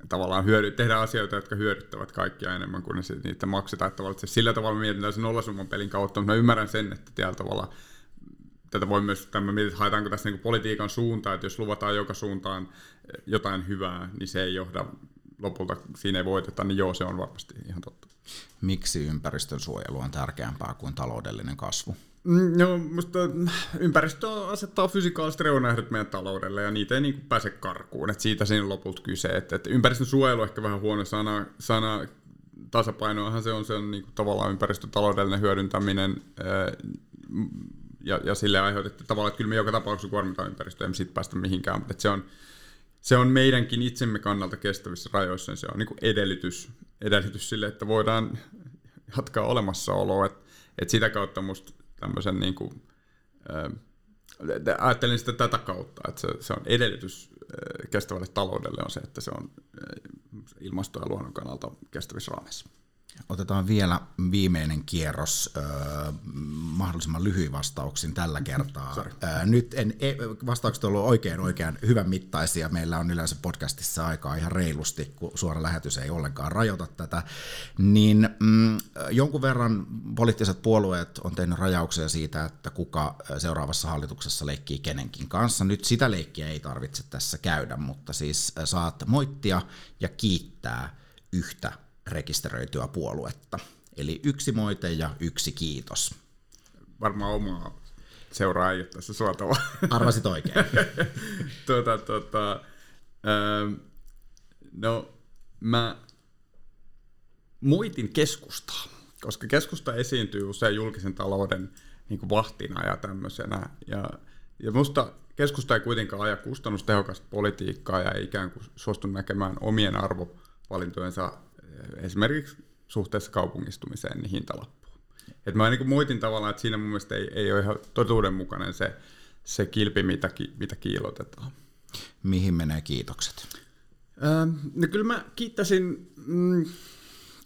tavallaan hyödy, tehdä asioita, jotka hyödyttävät kaikkia enemmän kuin ne niitä maksetaan. Että tavallaan, että sillä tavalla mietitään sen nollasumman pelin kautta, mutta mä ymmärrän sen, että tällä tavalla tätä voi myös, tämä mietit, haetaanko tässä niin politiikan suuntaan, että jos luvataan joka suuntaan jotain hyvää, niin se ei johda lopulta siinä ei voiteta, niin joo, se on varmasti ihan totta. Miksi ympäristön suojelu on tärkeämpää kuin taloudellinen kasvu? No, musta ympäristö asettaa fysikaaliset reunaehdot meidän taloudelle ja niitä ei niin kuin pääse karkuun. Et siitä siinä lopulta kyse. Et, et ympäristön suojelu on ehkä vähän huono sana, sana tasapainoahan se on, se on niin kuin tavallaan ympäristötaloudellinen hyödyntäminen ja, ja sille aiheutettu tavallaan, että kyllä me joka tapauksessa kuormitaan ympäristöä, emme siitä päästä mihinkään, mutta se on, se on meidänkin itsemme kannalta kestävissä rajoissa, se on niin kuin edellytys, edellytys sille, että voidaan jatkaa olemassaoloa, että et sitä kautta musta tämmöisen niin kuin, ajattelin sitä tätä kautta, että se, se on edellytys kestävälle taloudelle on se, että se on ilmasto- ja luonnon kannalta kestävissä raameissa. Otetaan vielä viimeinen kierros äh, mahdollisimman lyhyin vastauksin tällä kertaa. äh, nyt en, e, vastaukset ovat olleet oikein oikein hyvän mittaisia. Meillä on yleensä podcastissa aikaa ihan reilusti, kun suora lähetys ei ollenkaan rajoita tätä. Niin mm, jonkun verran poliittiset puolueet on tehnyt rajauksia siitä, että kuka seuraavassa hallituksessa leikkii kenenkin kanssa. Nyt sitä leikkiä ei tarvitse tässä käydä, mutta siis saat moittia ja kiittää yhtä rekisteröityä puoluetta. Eli yksi moite ja yksi kiitos. Varmaan omaa seuraa ei ole tässä suotava. Arvasit oikein. tuota, tuota, ähm, no, mä muitin keskustaa, koska keskusta esiintyy usein julkisen talouden niin kuin vahtina ja tämmöisenä. Ja, ja musta keskusta ei kuitenkaan aja kustannustehokasta politiikkaa ja ei ikään kuin suostu näkemään omien arvovalintojensa esimerkiksi suhteessa kaupungistumiseen niin hintalappuun. Et mä niin muitin tavallaan, että siinä mun mielestä ei, ei ole ihan totuudenmukainen se, se kilpi, mitä, ki, mitä kiilotetaan. Mihin menee kiitokset? Ähm, no kyllä mä kiittäisin mm,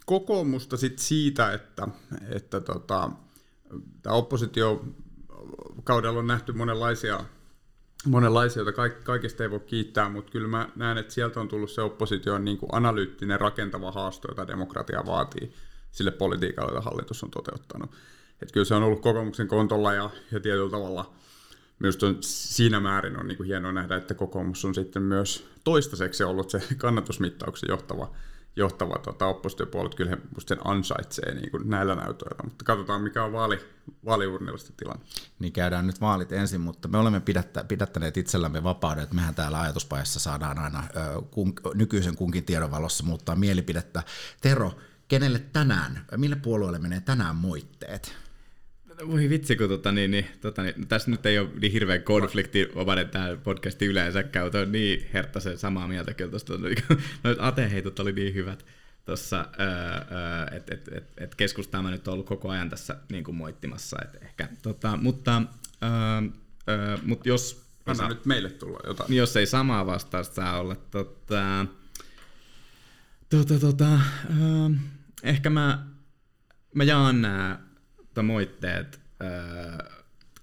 kokoomusta sit siitä, että, että tota, tämä oppositio kaudella on nähty monenlaisia monenlaisia, joita kaik, kaikista ei voi kiittää, mutta kyllä mä näen, että sieltä on tullut se opposition niin kuin analyyttinen rakentava haasto, jota demokratia vaatii sille politiikalle, jota hallitus on toteuttanut. Että kyllä se on ollut kokoomuksen kontolla ja, ja tietyllä tavalla myös on, siinä määrin on niin kuin hienoa nähdä, että kokoomus on sitten myös toistaiseksi ollut se kannatusmittauksen johtava johtava tota, oppositiopuolet, kyllä he sen ansaitsee niin kuin näillä näytöillä, mutta katsotaan mikä on vaali, vaaliurnilla tilanne. Niin käydään nyt vaalit ensin, mutta me olemme pidättä, pidättäneet itsellämme vapauden, että mehän täällä ajatuspajassa saadaan aina ö, kun, nykyisen kunkin tiedon valossa muuttaa mielipidettä. Tero, kenelle tänään, mille puolueelle menee tänään moitteet? Voi vitsi, kun tota, niin, niin, tota, niin, tässä nyt ei ole niin hirveä konflikti omainen tämä podcasti yleensä käy. on niin herttaisen samaa mieltä kyllä tuosta. Noit ateheitot oli niin hyvät tuossa, että et, et, et keskustaa mä nyt ollut koko ajan tässä niin kuin moittimassa. Et ehkä, tota, mutta, ää, ää, mutta jos... Anna nyt meille tulla jotain. Niin jos ei samaa vastausta saa olla, tota, tota, tota, ää, ehkä mä, mä jaan nämä moitteet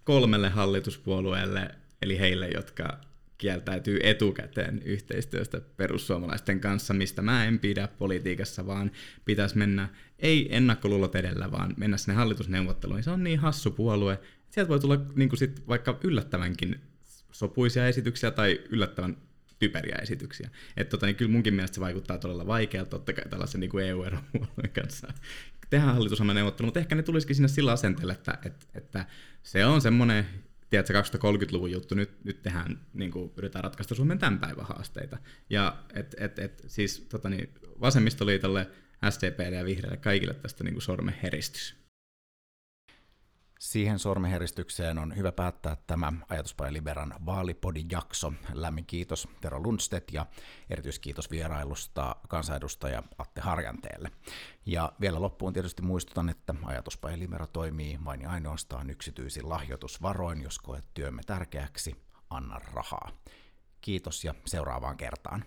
kolmelle hallituspuolueelle, eli heille, jotka kieltäytyy etukäteen yhteistyöstä perussuomalaisten kanssa, mistä mä en pidä politiikassa, vaan pitäisi mennä, ei ennakkoluulot edellä, vaan mennä sinne hallitusneuvotteluihin. Se on niin hassu puolue. Sieltä voi tulla niin kuin sit vaikka yllättävänkin sopuisia esityksiä tai yllättävän typeriä esityksiä. Että tota, niin kyllä munkin mielestä se vaikuttaa todella vaikealta, totta kai tällaisen niin EU-eron kanssa tehdään neuvottelu, mutta ehkä ne tulisikin sinne sillä asenteella, että, että, että se on semmoinen tiedätkö, 2030-luvun juttu, nyt, nyt tehdään, niin kuin, yritetään ratkaista Suomen tämän päivän haasteita. Ja et, et, et, siis tota niin, vasemmistoliitolle, SDPlle ja vihreille kaikille tästä niin kuin sormen heristys. Siihen sormeheristykseen on hyvä päättää tämä Ajatuspaja Liberan vaalipodin jakso. Lämmin kiitos Tero Lundstedt ja erityiskiitos vierailusta kansanedustaja Atte Harjanteelle. Ja vielä loppuun tietysti muistutan, että Ajatuspaja Libera toimii vain ja ainoastaan yksityisin lahjoitusvaroin, jos koet työmme tärkeäksi, anna rahaa. Kiitos ja seuraavaan kertaan.